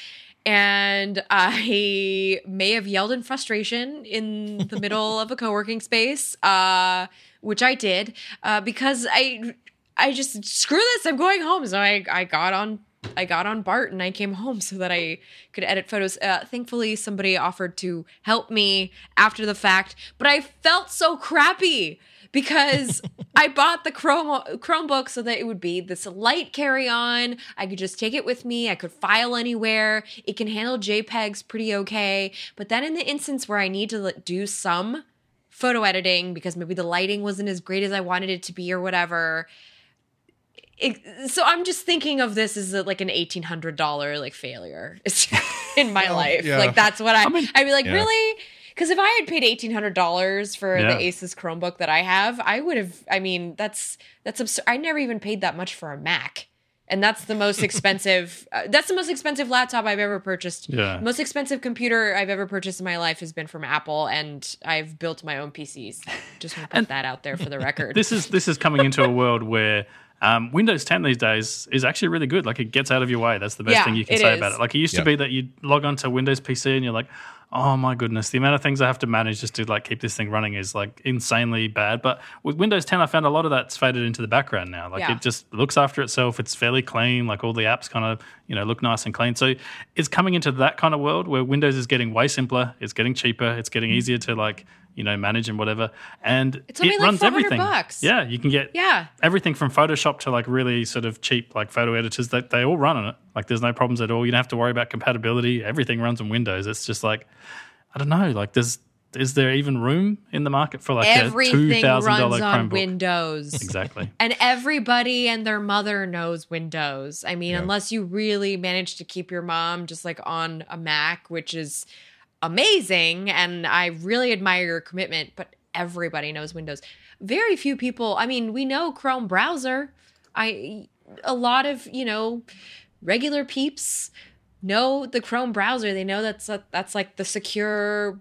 And I may have yelled in frustration in the *laughs* middle of a co-working space, uh, which I did, uh, because I I just screw this. I'm going home. So I I got on I got on BART and I came home so that I could edit photos. Uh, thankfully, somebody offered to help me after the fact, but I felt so crappy because *laughs* I bought the Chrome Chromebook so that it would be this light carry on. I could just take it with me. I could file anywhere. It can handle JPEGs pretty okay. But then in the instance where I need to do some photo editing because maybe the lighting wasn't as great as I wanted it to be or whatever, it, so I'm just thinking of this as a, like an eighteen hundred dollar like failure *laughs* in my life. Yeah. Like that's what I. I mean, I'd be like, yeah. really? Because if I had paid eighteen hundred dollars for yeah. the Asus Chromebook that I have, I would have. I mean, that's that's absurd. I never even paid that much for a Mac, and that's the most *laughs* expensive. uh, that's the most expensive laptop I've ever purchased. Yeah. Most expensive computer I've ever purchased in my life has been from Apple, and I've built my own PCs. Just want to put that out there for the record. *laughs* This is this is coming into a world where um, Windows 10 these days is actually really good. Like it gets out of your way. That's the best yeah, thing you can say is. about it. Like it used yep. to be that you log on to Windows PC and you're like, oh my goodness, the amount of things I have to manage just to like keep this thing running is like insanely bad. But with Windows 10, I found a lot of that's faded into the background now. Like yeah. it just looks after itself. It's fairly clean. Like all the apps kind of you know look nice and clean. So it's coming into that kind of world where Windows is getting way simpler. It's getting cheaper. It's getting mm-hmm. easier to like you know manage and whatever. And it's only it like runs everything. Bucks. Yeah, you can get yeah everything from Photoshop to like really sort of cheap like photo editors. That they, they all run on it. Like there's no problems at all. You don't have to worry about compatibility. Everything runs on Windows. It's just like I don't know. Like there's is there even room in the market for like everything a two thousand dollar Chromebook? Windows? Exactly. *laughs* and everybody and their mother knows Windows. I mean, yeah. unless you really manage to keep your mom just like on a Mac, which is amazing, and I really admire your commitment. But everybody knows Windows. Very few people. I mean, we know Chrome browser. I a lot of you know regular peeps know the Chrome browser. They know that's a, that's like the secure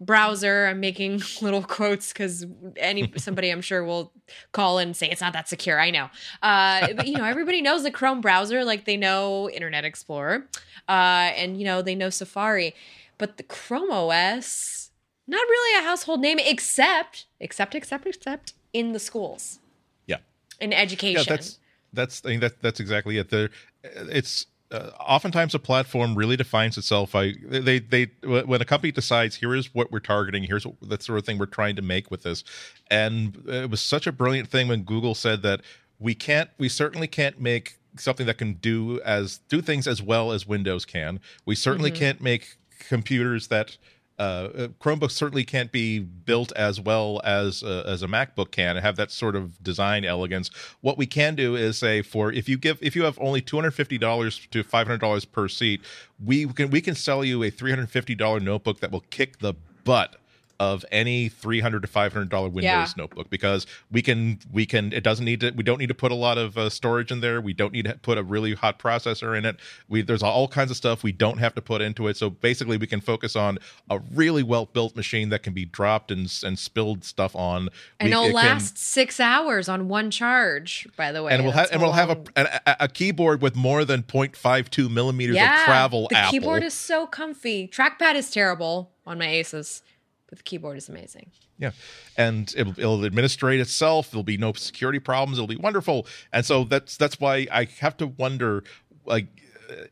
browser. I'm making *laughs* little quotes because any *laughs* somebody I'm sure will call and say it's not that secure. I know, uh, but you know everybody knows the Chrome browser. Like they know Internet Explorer, uh, and you know they know Safari, but the Chrome OS not really a household name except except except except in the schools. Yeah, in education. Yeah, that's that's I mean that that's exactly it. There, it's uh, oftentimes a platform really defines itself by they they when a company decides here is what we're targeting here's what, that sort of thing we're trying to make with this and it was such a brilliant thing when google said that we can't we certainly can't make something that can do as do things as well as windows can we certainly mm-hmm. can't make computers that uh, uh, Chromebooks certainly can't be built as well as uh, as a MacBook can and have that sort of design elegance. What we can do is say for if you give if you have only two hundred fifty dollars to five hundred dollars per seat, we can we can sell you a three hundred fifty dollar notebook that will kick the butt of any 300 to 500 dollar windows yeah. notebook because we can we can it doesn't need to we don't need to put a lot of uh, storage in there. We don't need to put a really hot processor in it. We there's all kinds of stuff we don't have to put into it. So basically we can focus on a really well built machine that can be dropped and and spilled stuff on. And we, it'll it last can, six hours on one charge by the way. And we'll have and we'll have a, a, a keyboard with more than 0.52 millimeters yeah, of travel the Apple. keyboard is so comfy. Trackpad is terrible on my asus but the keyboard is amazing. Yeah, and it'll, it'll administrate itself. There'll be no security problems. It'll be wonderful. And so that's that's why I have to wonder. Like,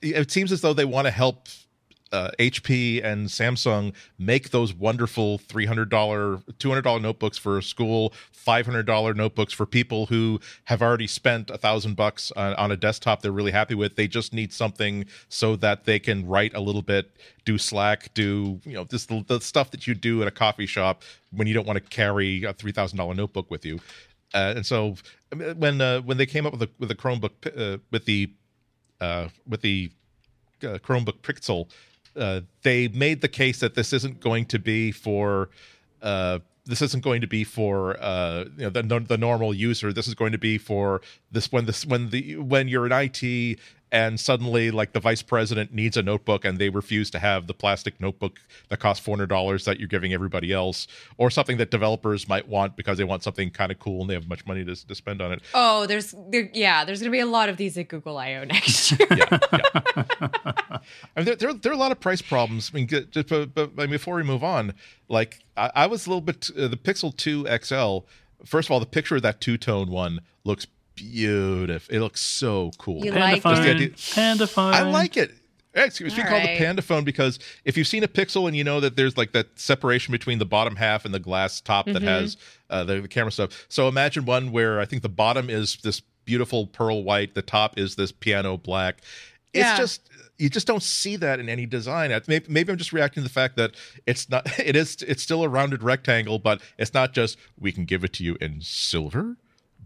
it seems as though they want to help uh, HP and Samsung make those wonderful $300, $200 notebooks for school, $500 notebooks for people who have already spent a thousand bucks on a desktop they're really happy with. They just need something so that they can write a little bit, do Slack, do, you know, this the, the stuff that you do at a coffee shop when you don't want to carry a $3,000 notebook with you. Uh, and so when uh, when they came up with the with the Chromebook uh, with the uh, with the uh, Chromebook Pixel, uh, they made the case that this isn't going to be for uh, this isn't going to be for uh, you know the the normal user. This is going to be for this when this when the when you're in IT and suddenly like the vice president needs a notebook and they refuse to have the plastic notebook that costs $400 that you're giving everybody else or something that developers might want because they want something kind of cool and they have much money to, to spend on it Oh, there's there, yeah, there's gonna be a lot of these at Google I/O next *laughs* year. yeah, yeah. I mean, there, there, there are a lot of price problems. I mean, just, but, but I mean, before we move on, like I, I was a little bit uh, the Pixel 2 XL. First of all, the picture of that two tone one looks beautiful. It looks so cool. You Panda like phone. the idea- Panda phone. I like it. Excuse me, we All call right. the Panda phone because if you've seen a Pixel and you know that there's like that separation between the bottom half and the glass top that Mm-hmm. has uh, the, the camera stuff. So imagine one where I think the bottom is this beautiful pearl white, the top is this piano black. It's Yeah. just you just don't see that in any design. Maybe, maybe I'm just reacting to the fact that it's not. *laughs* It is. It's still a rounded rectangle, but it's not just we can give it to you in silver,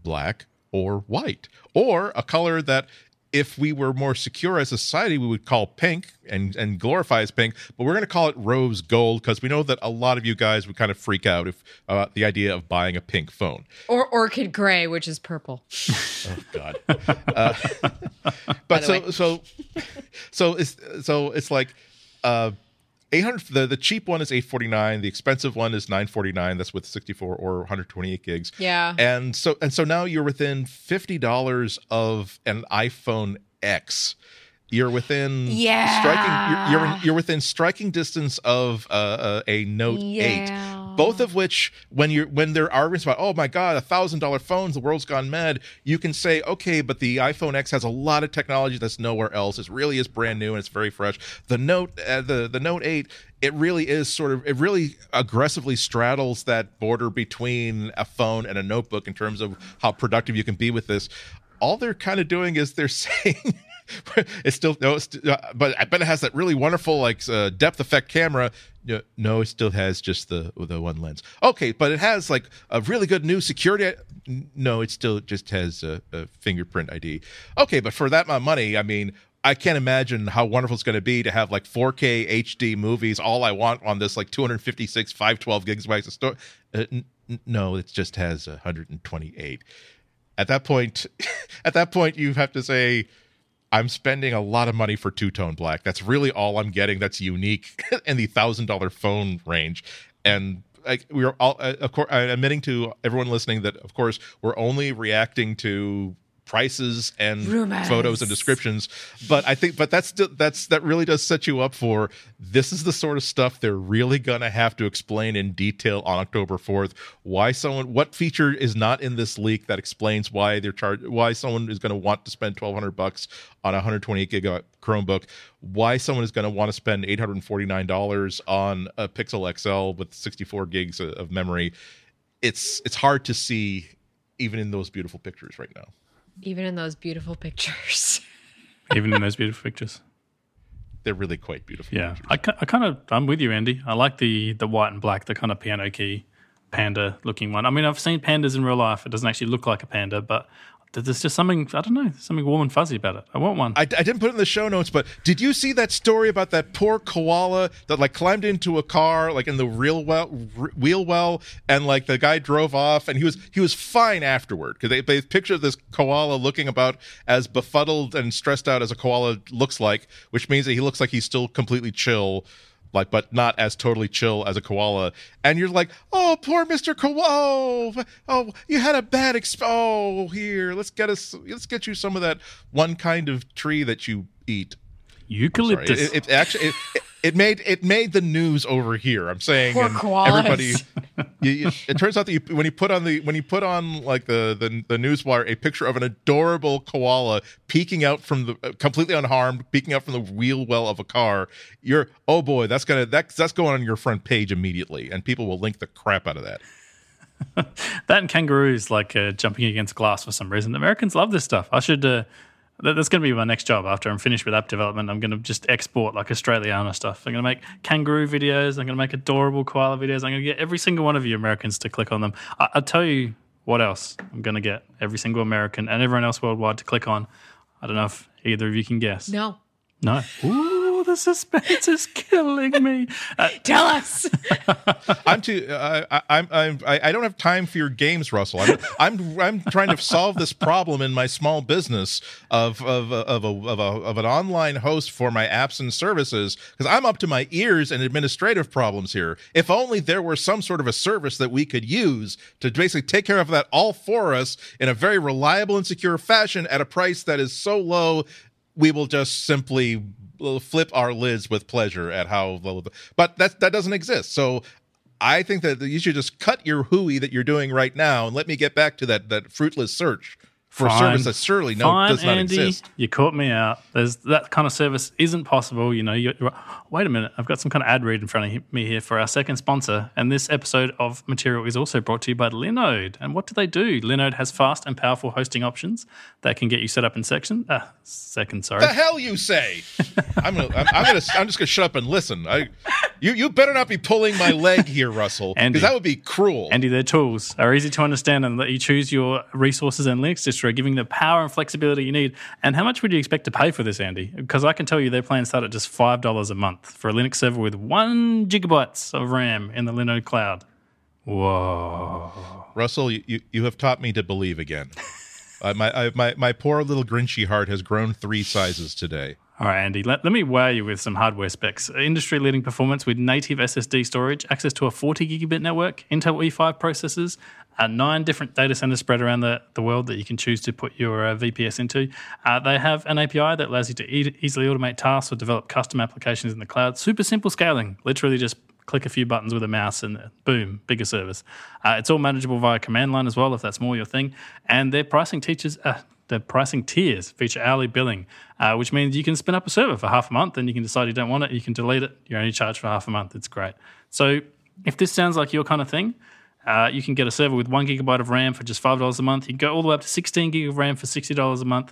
black, or white, or a color that if we were more secure as a society, we would call pink and, and glorify as pink, but we're going to call it rose gold because we know that a lot of you guys would kind of freak out if uh, the idea of buying a pink phone. Or orchid gray, which is purple. *laughs* Oh God! uh, *laughs* but so way. so so it's so it's like uh, eight hundred. The the cheap one is eight forty nine. The expensive one is nine forty nine. That's with sixty four or one hundred twenty eight gigs. Yeah. And so and so now you're within fifty dollars of an iPhone X. You're within Yeah. striking. You're you're, you're within striking distance of uh, uh, a Note Yeah. Eight. Both of which, when you're when there are arguments about, oh my god, a thousand dollar phones, the world's gone mad. You can say, okay, but the iPhone X has a lot of technology that's nowhere else. It really is brand new and it's very fresh. The Note, uh, the the Note Eight, it really is sort of it really aggressively straddles that border between a phone and a notebook in terms of how productive you can be with this. All they're kind of doing is they're *laughs* saying. *laughs* it's still no, it's, uh, but I bet it has that really wonderful like uh, depth effect camera. No, no, it still has just the the one lens. Okay, but it has like a really good new security. No, it still just has a, a fingerprint ID. Okay, but for that of money, I mean, I can't imagine how wonderful it's going to be to have like 4K HD movies. All I want on this like 256 512 gigabytes of storage. Uh, n- n- no, it just has 128. At that point, *laughs* at that point, you have to say. I'm spending a lot of money for two tone black. That's really all I'm getting. That's unique *laughs* in the thousand dollar phone range, and like we are all, uh, of course, I'm admitting to everyone listening that of course we're only reacting to prices and Rumors. photos and descriptions. But i think but that's that's that really does set you up for this is the sort of stuff they're really gonna have to explain in detail on october 4th why someone what feature is not in this leak that explains why they're charged why someone is going to want to spend 1200 bucks on a 128 gigabyte chromebook? Why someone is going to want to spend $849 on a pixel xl with 64 gigs of memory? It's it's hard to see even in those beautiful pictures right now Even in those beautiful pictures. *laughs* even in those beautiful pictures. they're really quite beautiful Yeah, pictures. I, I kind of I'm with you, Andy. I like the the white and black, the kind of piano key panda looking one. I mean, I've seen pandas in real life. It doesn't actually look like a panda, but there's just something I don't know, something warm and fuzzy about it. I want one. I, I didn't put it in the show notes, but did you see that story about that poor koala that like climbed into a car, like in the real well, r- wheel well, and like the guy drove off, and he was he was fine afterward because they they picture this koala looking about as befuddled and stressed out as a koala looks like, which means that he looks like he's still completely chill. Like, but not as totally chill as a koala, and you're like, "Oh, poor Mister Koala! Oh, oh, you had a bad exp. Oh, here, let's get us, let's get you some of that one kind of tree that you eat." Eucalyptus. it, it actually it, it, it made it made the news over here. I'm saying, Poor and koalas. everybody. *laughs* You, you, it turns out that you, when you put on the when you put on like the the the news wire a picture of an adorable koala peeking out from the completely unharmed, peeking out from the wheel well of a car, you're oh boy, that's gonna that's that's going on your front page immediately, and people will link the crap out of that. *laughs* that and kangaroos like uh, jumping against glass for some reason. Americans love this stuff. I should. Uh, that, that's going to be my next job after I'm finished with app development. I'm going to just export like Australiana stuff. I'm going to make kangaroo videos. I'm going to make adorable koala videos. I'm going to get every single one of you Americans to click on them. I, I'll tell you what else I'm going to get every single American and everyone else worldwide to click on. I don't know if either of you can guess. No. No. Ooh, Oh, the suspense is killing me. Uh, *laughs* Tell us. *laughs* I'm too. Uh, I, I'm. I'm. I I don't have time for your games, Russell. I'm. I'm. I'm trying to solve this problem in my small business of of of a, of, a, of an online host for my apps and services because I'm up to my ears in administrative problems here. If only there were some sort of a service that we could use to basically take care of that all for us in a very reliable and secure fashion at a price that is so low, we will just simply flip our lids with pleasure at how low. But that that doesn't exist. So I think that you should just cut your hooey that you're doing right now and let me get back to that that fruitless search for Fine. a service that surely no Fine, does not Andy, exist. You caught me out. There's that kind of service isn't possible. You know, you wait a minute. I've got some kind of ad read in front of me here for our second sponsor, and this episode of Material is also brought to you by Linode. And what do they do? Linode has fast and powerful hosting options that can get you set up in section. Uh, second, sorry. The hell you say? *laughs* I'm gonna. I'm, I'm gonna. I'm just gonna shut up and listen. I, you, you better not be pulling my leg here, Russell, because that would be cruel. Andy, their tools are easy to understand and let you choose your resources and Linux giving the power and flexibility you need. And how much would you expect to pay for this, Andy? Because I can tell you their plans start at just $5 a month for a Linux server with one gigabytes of RAM in the Linode cloud. Whoa. Russell, you, you, you have taught me to believe again. *laughs* uh, my, I, my my poor little Grinchy heart has grown three sizes today. All right, Andy, let, let me wow you with some hardware specs. Industry leading performance with native SSD storage, access to a 40 gigabit network, Intel E5 processors, uh, nine different data centers spread around the, the world that you can choose to put your uh, VPS into. Uh, they have an API that allows you to e- easily automate tasks or develop custom applications in the cloud. Super simple scaling, literally just click a few buttons with a mouse and uh, boom, bigger service. Uh, it's all manageable via command line as well, if that's more your thing. And their pricing teachers, uh, the pricing tiers feature hourly billing, uh, which means you can spin up a server for half a month and you can decide you don't want it, you can delete it, you're only charged for half a month. It's great. So if this sounds like your kind of thing, uh, you can get a server with one gigabyte of RAM for just $5 a month. You can go all the way up to 16 gig of RAM for $60 a month.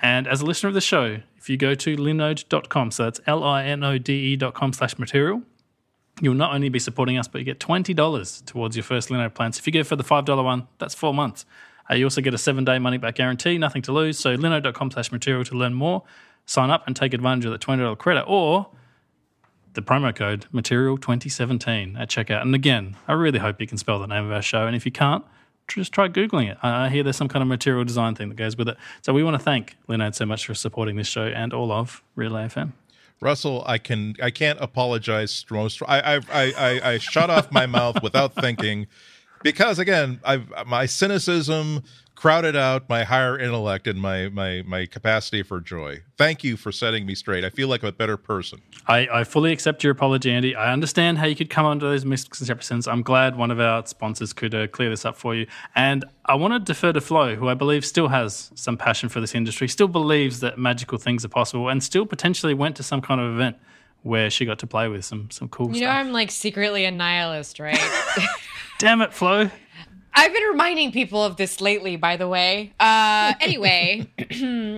And as a listener of the show, if you go to linode.com, so that's L I N O D E.com slash material, you'll not only be supporting us, but you get $20 towards your first Linode plan. So if you go for the $5 one, that's four months. Uh, you also get a seven day money back guarantee, nothing to lose. So linode.com slash material to learn more. Sign up and take advantage of the $20 credit or the promo code material2017 at checkout. And again, I really hope you can spell the name of our show. And if you can't, just try Googling it. I hear there's some kind of material design thing that goes with it. So we want to thank Linode so much for supporting this show and all of Relay FM. Russell, I can I can't apologize most. I I, I, I shut off my mouth without thinking because again, I my cynicism crowded out my higher intellect and my my my capacity for joy. Thank you for setting me straight. I feel like I'm a better person. I, I fully accept your apology, Andy. I understand how you could come under those misconceptions. I'm glad one of our sponsors could uh, clear this up for you. And I want to defer to Flo, who I believe still has some passion for this industry, still believes that magical things are possible, and still potentially went to some kind of event where she got to play with some some cool stuff. You know. I'm like secretly a nihilist, right? *laughs* Damn it, Flo. I've been reminding people of this lately, by the way. Uh, anyway, *clears throat*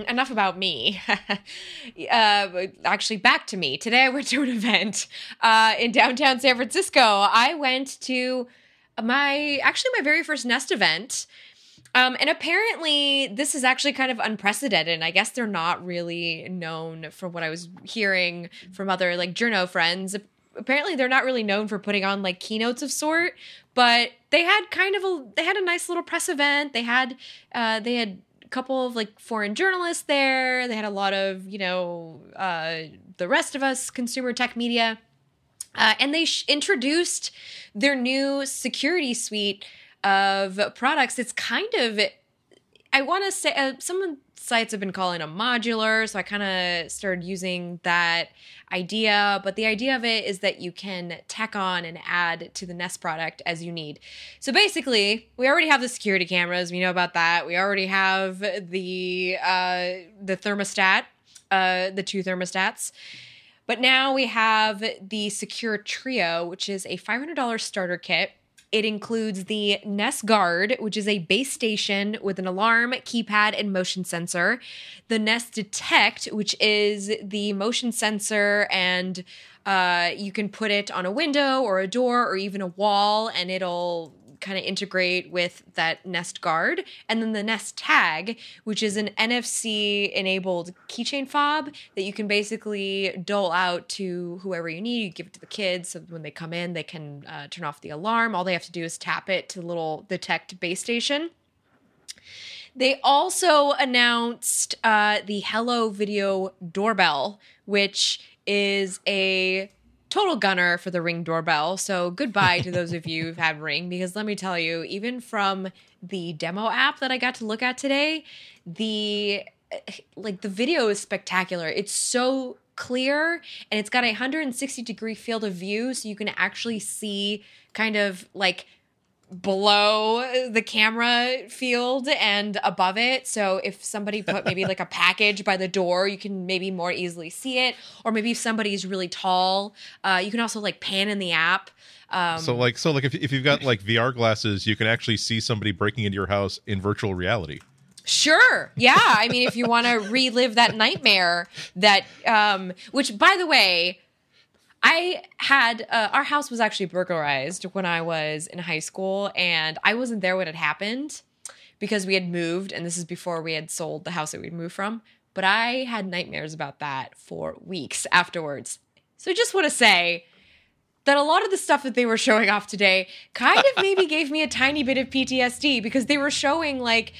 enough about me. *laughs* uh, actually, back to me. Today I went to an event uh, in downtown San Francisco. I went to my, actually, my very first Nest event. Um, and apparently, this is actually kind of unprecedented. I guess they're not really known from what I was hearing from other like journo friends. Apparently, they're not really known for putting on like keynotes of sort, but they had kind of a they had a nice little press event. They had uh, they had a couple of like foreign journalists there. They had a lot of you know uh, the rest of us consumer tech media. Uh, and they sh- introduced their new security suite of products. It's kind of, I want to say, uh, some sites have been calling them modular, so I kind of started using that idea. But the idea of it is that you can tack on and add to the Nest product as you need. So basically, we already have the security cameras. We know about that. We already have the uh, the thermostat, uh, the two thermostats. But now we have the Secure Trio, which is a $500 starter kit. It includes the Nest Guard, which is a base station with an alarm, keypad, and motion sensor. The Nest Detect, which is the motion sensor, and uh, you can put it on a window or a door or even a wall, and it'll kind of integrate with that Nest Guard, and then the Nest Tag, which is an NFC enabled keychain fob that you can basically dole out to whoever you need. You give it to the kids so when they come in, they can uh, turn off the alarm. All they have to do is tap it to the little detect base station. They also announced uh, the Hello Video doorbell, which is a total gunner for the Ring doorbell. So goodbye to those of you who've had Ring, because let me tell you, even from the demo app that I got to look at today, the like the video is spectacular. It's so clear and it's got a 160 degree field of view so you can actually see kind of like below the camera field and above it. So if somebody put maybe like a package by the door, you can maybe more easily see it. Or maybe if somebody's really tall, uh, you can also like pan in the app. Um, So like so like if if you've got like VR glasses, you can actually see somebody breaking into your house in virtual reality. Sure. Yeah. I mean, if you want to *laughs* relive that nightmare that, um, which by the way, I had, uh, our house was actually burglarized when I was in high school and I wasn't there when it happened because we had moved and this is before we had sold the house that we'd moved from. But I had nightmares about that for weeks afterwards. So I just want to say, that a lot of the stuff that they were showing off today kind of maybe gave me a tiny bit of PTSD because they were showing like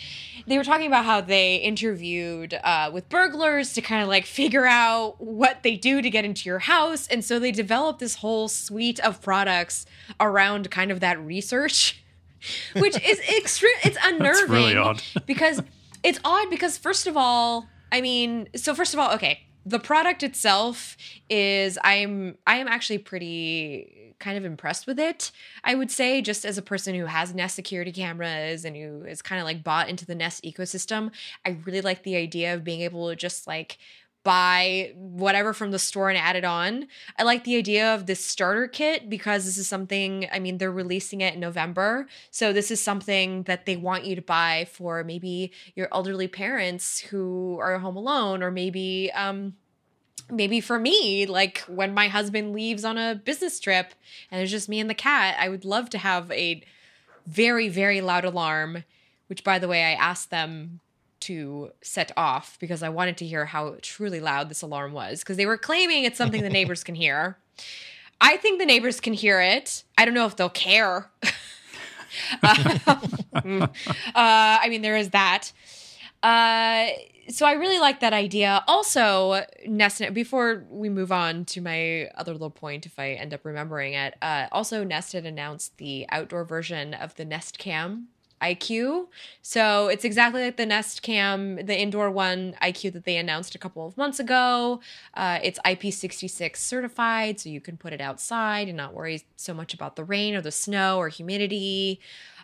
they were talking about how they interviewed uh, with burglars to kind of like figure out what they do to get into your house, and so they developed this whole suite of products around kind of that research, *laughs* which is extreme. It's *laughs* unnerving really odd. because it's odd because first of all, I mean, so first of all, okay, the product itself is I'm I am actually pretty kind of impressed with it. I would say just as a person who has Nest security cameras and who is kind of like bought into the Nest ecosystem, I really like the idea of being able to just like buy whatever from the store and add it on. I like the idea of this starter kit because this is something, I mean, they're releasing it in November. So this is something that they want you to buy for maybe your elderly parents who are home alone or maybe um maybe for me, like when my husband leaves on a business trip and it's just me and the cat, I would love to have a very, very loud alarm, which by the way, I asked them to set off because I wanted to hear how truly loud this alarm was because they were claiming it's something the neighbors can hear. I think the neighbors can hear it. I don't know if they'll care. *laughs* *laughs* uh, I mean, there is that. Uh, so I really like that idea. Also, Nest. Before we move on to my other little point, if I end up remembering it, uh, also Nest had announced the outdoor version of the Nest Cam IQ. So it's exactly like the Nest Cam, the indoor one IQ that they announced a couple of months ago. Uh, it's IP66 certified, so you can put it outside and not worry so much about the rain or the snow or humidity.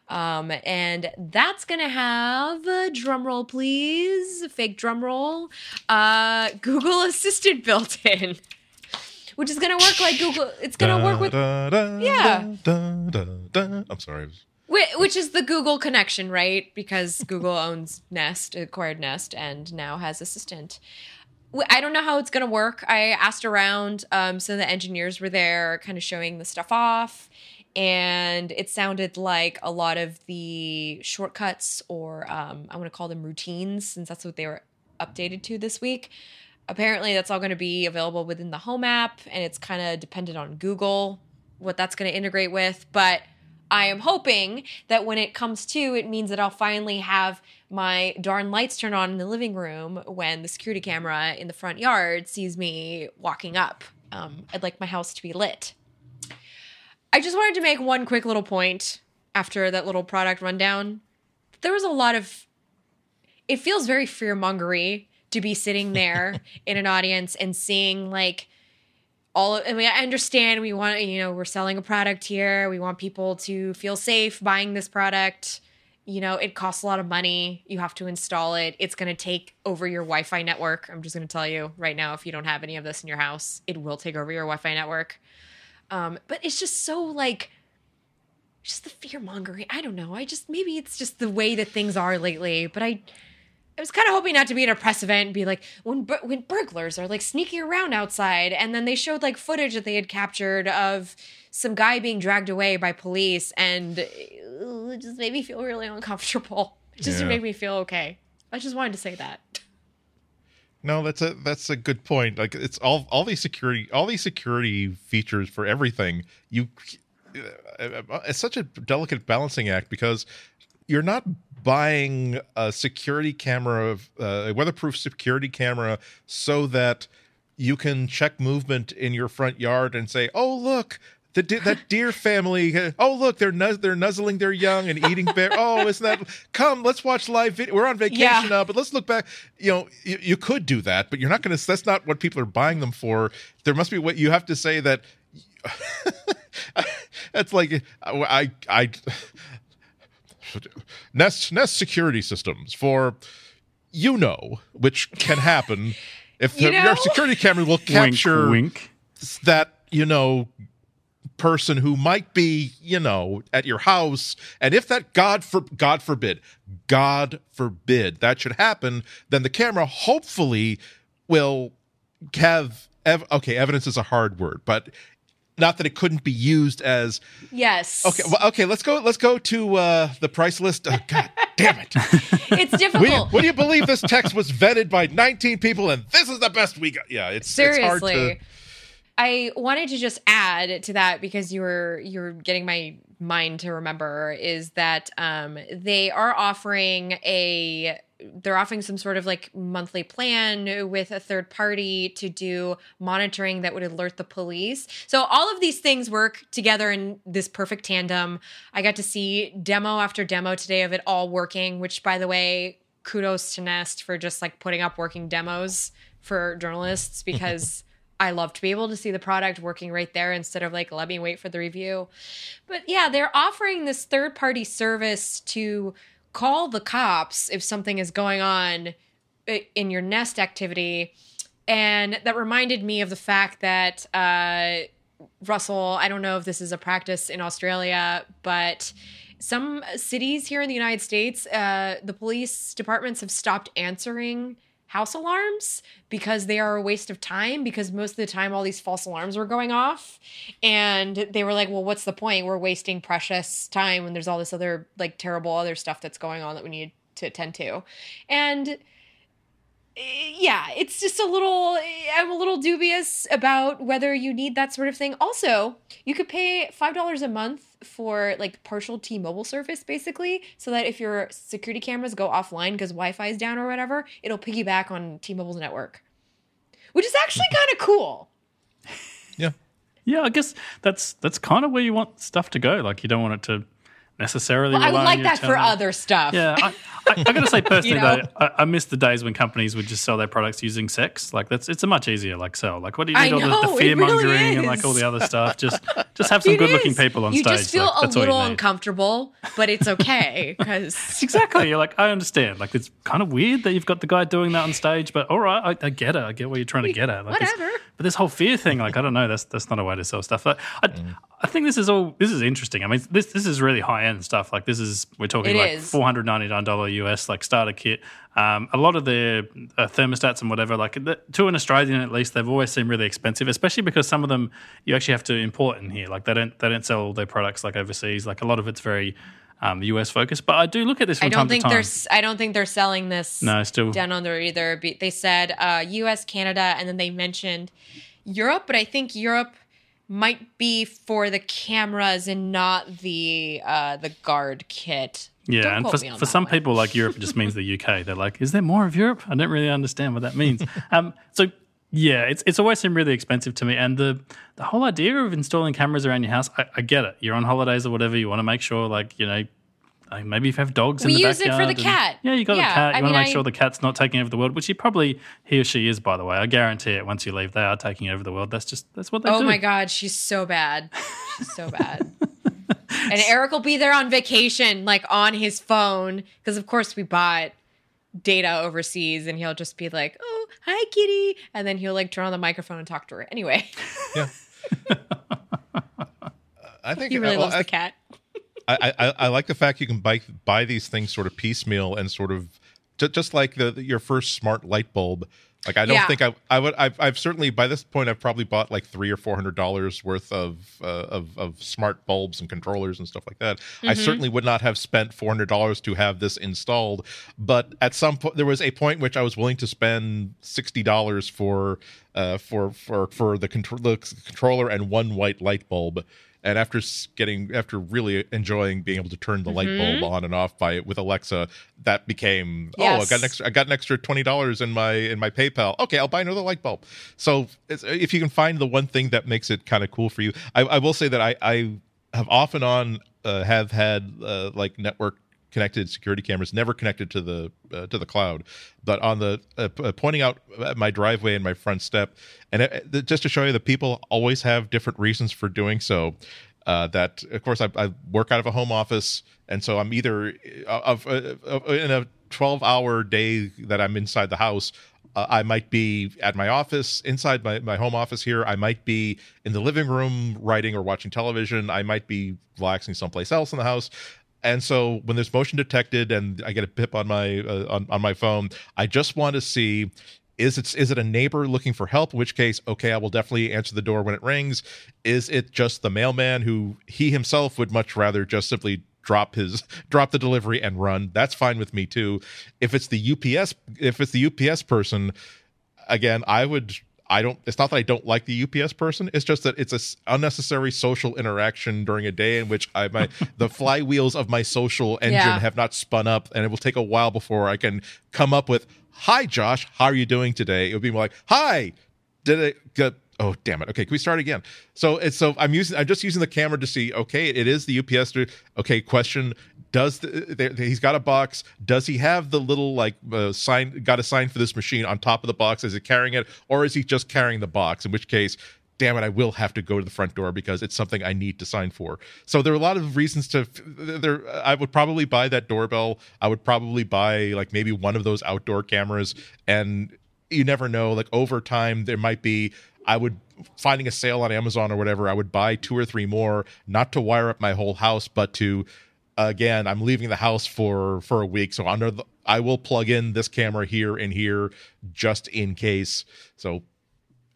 Um, and that's gonna have uh, drum roll, please, fake drum roll. Uh, *laughs* Google Assistant built in, which is gonna work like Google. It's gonna work with Da, da, Yeah. da. I'm sorry. I was- Whi- which is the Google connection, right? Because *laughs* Google owns Nest, acquired Nest, and now has Assistant. I don't know how it's going to work. I asked around. Um, some of the engineers were there, kind of showing the stuff off, and it sounded like a lot of the shortcuts, or um, I want to call them routines, since that's what they were updated to this week. Apparently, that's all going to be available within the Home app, and it's kind of dependent on Google what that's going to integrate with, but. I am hoping that when it comes to, it means that I'll finally have my darn lights turn on in the living room when the security camera in the front yard sees me walking up. Um, I'd like my house to be lit. I just wanted to make one quick little point after that little product rundown. There was a lot of, it feels very fear mongery to be sitting there *laughs* in an audience and seeing like, all of, I mean, I understand we want, you know, we're selling a product here. We want people to feel safe buying this product. You know, it costs a lot of money. You have to install it. It's going to take over your Wi Fi network. I'm just going to tell you right now if you don't have any of this in your house, it will take over your Wi Fi network. Um, but it's just so like, just the fear mongering. I don't know. I just, maybe it's just the way that things are lately, but I, I was kind of hoping not to be at a press event and be like when when burglars are like sneaking around outside, and then they showed like footage that they had captured of some guy being dragged away by police, and uh, it just made me feel really uncomfortable. It just Yeah. make me feel okay. I just wanted to say that. No, that's a that's a good point. Like it's all all these security all these security features for everything. You uh, uh, uh it's such a delicate balancing act because you're not buying a security camera, uh, a weatherproof security camera, so that you can check movement in your front yard and say, "Oh, look." The de- that deer *laughs* family. Oh, look, they're nuz- they're nuzzling their young and eating bear. *laughs* Oh, isn't that? Come, let's watch live video. We're on vacation Yeah. now, but let's look back. You know, you, you could do that, but you're not going to. That's not what people are buying them for. There must be what you have to say that. *laughs* That's like I I Nest Nest security systems for you know, which can happen *laughs* if You your security camera will capture wink, wink. that you know person who might be you know at your house and if that god for god forbid god forbid that should happen then the camera hopefully will have ev- okay evidence is a hard word but not that it couldn't be used as Yes. okay well, okay let's go let's go to uh the price list oh, god *laughs* damn it It's you, difficult. will you believe this text was vetted by 19 people and this is the best we got yeah it's it's hard Seriously. to I wanted to just add to that because you were you're getting my mind to remember is that um, they are offering a they're offering some sort of like monthly plan with a third party to do monitoring that would alert the police. So all of these things work together in this perfect tandem. I got to see demo after demo today of it all working, which by the way, kudos to Nest for just like putting up working demos for journalists *laughs* because I love to be able to see the product working right there instead of like let me wait for the review. But yeah, they're offering this third party service to call the cops if something is going on in your Nest activity. And that reminded me of the fact that uh, Russell, I don't know if this is a practice in Australia, but some cities here in the United States, uh, the police departments have stopped answering house alarms because they are a waste of time because most of the time all these false alarms were going off. And they were like well what's the point? We're wasting precious time when there's all this other like terrible other stuff that's going on that we need to attend to. And yeah, it's just a little. I'm a little dubious about whether you need that sort of thing. Also, you could pay five dollars a month for like partial T-Mobile service, basically, so that if your security cameras go offline because Wi-Fi is down or whatever, it'll piggyback on T-Mobile's network, which is actually mm-hmm. kind of cool. yeah Yeah, I guess that's that's kind of where you want stuff to go. Like you don't want it to necessarily. Well, I would rely on like your that for other stuff. Yeah, I, I, I gotta say *laughs* personally know? though, I, I miss the days when companies would just sell their products using sex. Like that's it's a much easier like sell. Like what do you I need all the, know, the it fear mongering really and like all the other stuff? Just just have *laughs* some It good looking people on stage. you stage. just feel like, a that's all you little uncomfortable, but it's *laughs* okay because Exactly. You're like, I understand. Like, it's kind of weird that you've got the guy doing that on stage, but all right, I, I get it. I get what you're trying to get at. Like, Whatever. But this whole fear thing, like, I don't know. That's that's not a way to sell stuff. But I, mm. I think this is all. This is interesting. I mean, this this is really high end stuff. Like, this is we're talking It like four hundred ninety nine dollar US like starter kit. Um, a lot of their uh, thermostats and whatever, like the, to an Australian at least, they've always seemed really expensive. Especially because some of them you actually have to import in here. Like they don't they don't sell all their products like overseas. Like a lot of it's very um, US focused. But I do look at this from I time don't think to time. they're. I don't think they're selling this. No, still. down under either. They said uh, U.S., Canada, and then they mentioned Europe, but I think Europe might be for the cameras and not the uh, the guard kit. Yeah, Don't and for, for some one. people, like Europe just means the UK. They're like, is there more of Europe? I don't really understand what that means. *laughs* um, so yeah, it's it's always seemed really expensive to me. And the the whole idea of installing cameras around your house, I, I get it. You're on holidays or whatever. You want to make sure, like you know. Like, Maybe if you have dogs We in the use it for backyard. the cat. yeah, you got Yeah, a cat. You I want to make I- sure the cat's not taking over the world, which he probably he or she is, by the way. I guarantee it. Once you leave, they are taking over the world. That's just that's what they Oh do. Oh my god, she's so bad. She's so bad. *laughs* and Eric will be there on vacation, like on his phone, because of course we bought data overseas, and he'll just be like, "Oh, hi, kitty," and then he'll like turn on the microphone and talk to her. Anyway, yeah *laughs* I think he really well, loves I, the cat. I, I, I like the fact you can buy buy these things sort of piecemeal and sort of Ju- just like the, your first smart light bulb. Like I don't Yeah. think I I would I've, I've certainly by this point I've probably bought like three or four hundred dollars worth of uh, of of smart bulbs and controllers and stuff like that. I certainly would not have spent four hundred dollars to have this installed. But at some point there was a point which I was willing to spend sixty dollars for uh for for for the, contro- the controller and one white light bulb. And after getting, after really enjoying being able to turn the light bulb on and off by with Alexa, that became oh, I got an extra, I got an extra twenty dollars in my in my PayPal. Okay, I'll buy another light bulb. So if you can find the one thing that makes it kind of cool for you, I, I will say that I I have off and on uh, have had uh, like network connected security cameras never connected to the uh, to the cloud but on the uh, uh, pointing out my driveway and my front step and it, it- just to show you that people always have different reasons for doing so uh, that of course I, I work out of a home office and so i'm either uh, of, uh, of in a 12 hour day that i'm inside the house uh, I might be at my office, inside my, my home office here. I might be in the living room writing or watching television. I might be relaxing someplace else in the house. And so when there's motion detected and I get a pip on my uh, on, on my phone, I just want to see is it is it a neighbor looking for help? In which case, okay, I will definitely answer the door when it rings. Is it just the mailman who he himself would much rather just simply drop his *laughs* drop the delivery and run? That's fine with me too. If it's the UPS if it's the UPS person, again, I would. I don't. It's not that I don't like the UPS person. It's just that it's a unnecessary social interaction during a day in which I my *laughs* the flywheels of my social engine Yeah. have not spun up, and it will take a while before I can come up with, "Hi, Josh, how are you doing today?" It would be more like, "Hi, did it get?" Oh damn it! Okay, can we start again? So it's so I'm using I'm just using the camera to see. Okay, it is the UPS. Okay, question: Does the, he's got a box? Does he have the little like uh, sign? Got a sign for this machine on top of the box? Is he carrying it, or is he just carrying the box? In which case, damn it, I will have to go to the front door because it's something I need to sign for. So there are a lot of reasons to. There, I would probably buy that doorbell. I would probably buy like maybe one of those outdoor cameras, and you never know. Like over time, there might be. I would finding a sale on Amazon or whatever. I would buy two or three more, not to wire up my whole house, but to again i'm leaving the house for for a week so under the i will plug in this camera here and here just in case so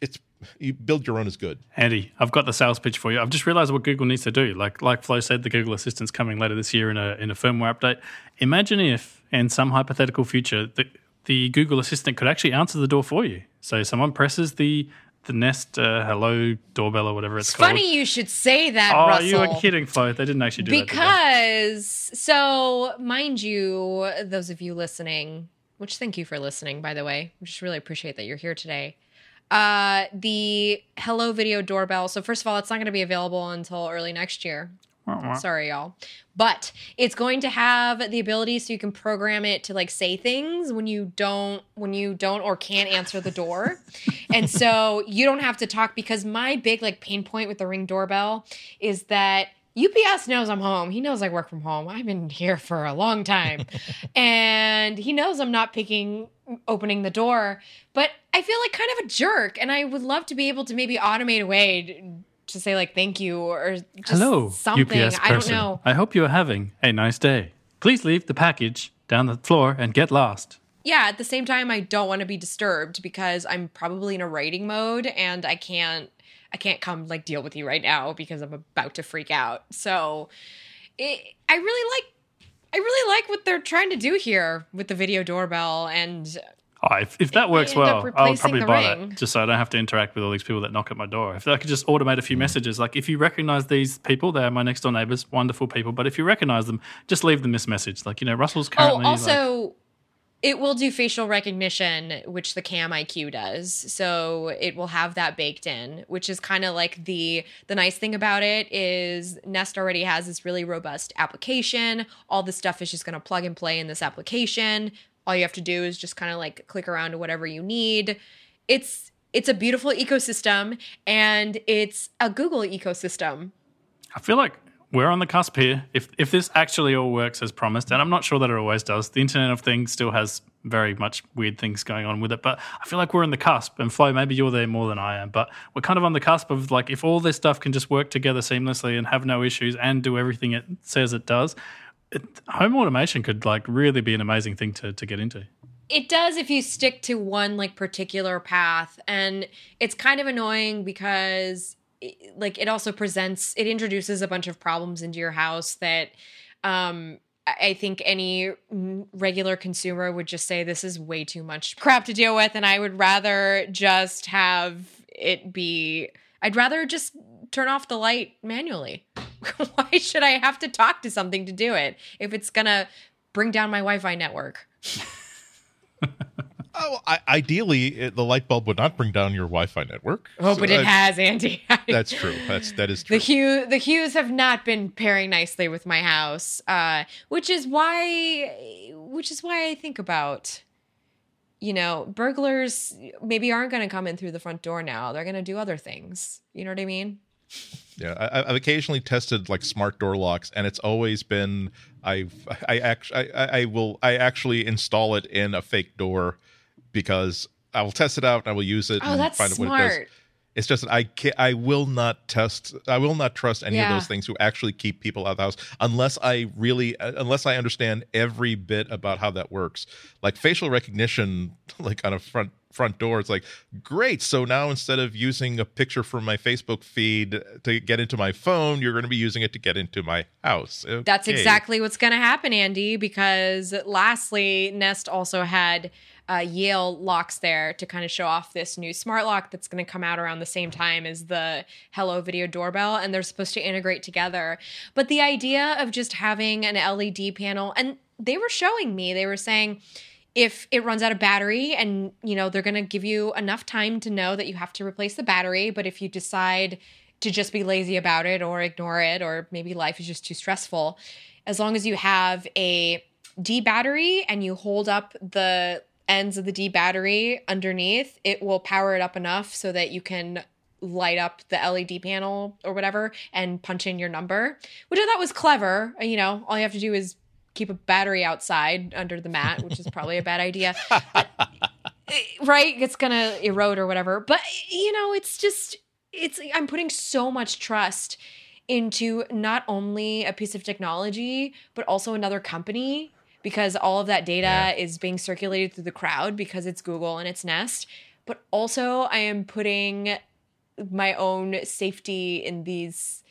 it's you build your own is good Andy, I've got the sales pitch for you. I've just realized what Google needs to do. Like like Flo said, the Google Assistant's coming later this year in a in a firmware update. Imagine if, in some hypothetical future, the the Google Assistant could actually answer the door for you. So someone presses the the Nest uh, Hello doorbell or whatever it's, It's called. funny you should say that, Oh, Russell. you were kidding, Flo. They didn't actually do that. because so mind you those of you listening which thank you for listening by the way I just really appreciate that you're here today uh the hello video doorbell so first of all it's not going to be available until early next year. Sorry y'all but it's going to have the ability so you can program it to like say things when you don't when you don't or can't answer the door *laughs* and so you don't have to talk because my big like pain point with the ring doorbell is that UPS knows I'm home. He knows I work from home. I've been here for a long time. *laughs* and he knows I'm not picking opening the door, but I feel like kind of a jerk and I would love to be able to maybe automate away way to, say like thank you or just Hello, something. UPS person. I don't know. I hope you are having a nice day. Please leave the package down the floor and get lost. yeah, at the same time, I don't want to be disturbed because I'm probably in a writing mode and I can't I can't come like deal with you right now because I'm about to freak out. So it, I really like I really like what they're trying to do here with the video doorbell and Oh, if, if that works well, I'll probably buy ring. that just so I don't have to interact with all these people that knock at my door. If I could just automate a few messages, like if you recognize these people, they are my next door neighbors, wonderful people. But if you recognize them, just leave them this message. Like, you know, Russell's oh currently. like, also it will do facial recognition, which the Cam IQ does. So it will have that baked in, which is kind of like the the nice thing about it is Nest already has this really robust application. All the stuff is just going to plug and play in this application. All you have to do is just kind of like click around to whatever you need. It's it's a beautiful ecosystem and it's a Google ecosystem. I feel like we're on the cusp here. If if this actually all works as promised, and I'm not sure that it always does, the Internet of Things still has very much weird things going on with it. But I feel like we're on the cusp. And Flo, maybe you're there more than I am, but we're kind of on the cusp of like if all this stuff can just work together seamlessly and have no issues and do everything it says it does, it, home automation could like really be an amazing thing to to get into. It does if you stick to one like particular path, and it's kind of annoying because it- like it also presents it introduces a bunch of problems into your house that um I think any regular consumer would just say this is way too much crap to deal with, and I would rather just have it be. I'd rather just turn off the light manually. *laughs* Why should I have to talk to something to do it if it's gonna bring down my Wi-Fi network? *laughs* Oh, I, ideally, it, the light bulb would not bring down your Wi-Fi network. Oh, So but it that- has, Andy. *laughs* That's true. That's that is the true. hue the hues have not been pairing nicely with my house uh which is why which is why i think about you know burglars maybe aren't going to come in through the front door now they're going to do other things you know what i mean Yeah, I, I've occasionally tested like smart door locks, and it's always been I've I actually I, I will I actually install it in a fake door because I will test it out and I will use it. oh and that's find out what it does. It's just that I can I will not test. I will not trust any of those things who actually keep people out of the house unless I really uh, unless I understand every bit about how that works. Like facial recognition, *laughs* like on a front front door, it's like great. So now instead of using a picture from my Facebook feed to get into my phone, you're going to be using it to get into my house. That's exactly what's going to happen, Andy, because lastly, Nest also had uh, Yale locks there to kind of show off this new smart lock that's going to come out around the same time as the Hello Video doorbell, and they're supposed to integrate together. But the idea of just having an LED panel, and they were showing me, they were saying, if it runs out of battery and you know they're going to give you enough time to know that you have to replace the battery but if you decide to just be lazy about it or ignore it or maybe life is just too stressful as long as you have a D battery and you hold up the ends of the D battery underneath it will power it up enough so that you can light up the LED panel or whatever and punch in your number which I thought was clever you know all you have to do is keep a battery outside under the mat, which is probably a bad idea. But, *laughs* right? It's gonna erode or whatever. But you know, it's just it's I'm putting so much trust into not only a piece of technology, but also another company because all of that data Yeah. is being circulated through the crowd because it's Google and it's Nest. But also I am putting my own safety in these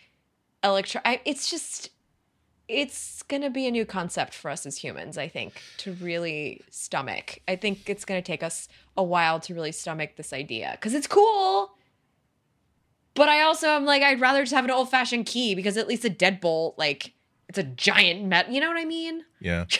electro I, it's just it's going to be a new concept for us as humans, I think, to really stomach. I think it's going to take us a while to really stomach this idea because it's cool. But I also am like, I'd rather just have an old fashioned key because at least a deadbolt, like, it's a giant met. You know what I mean? Yeah. *laughs*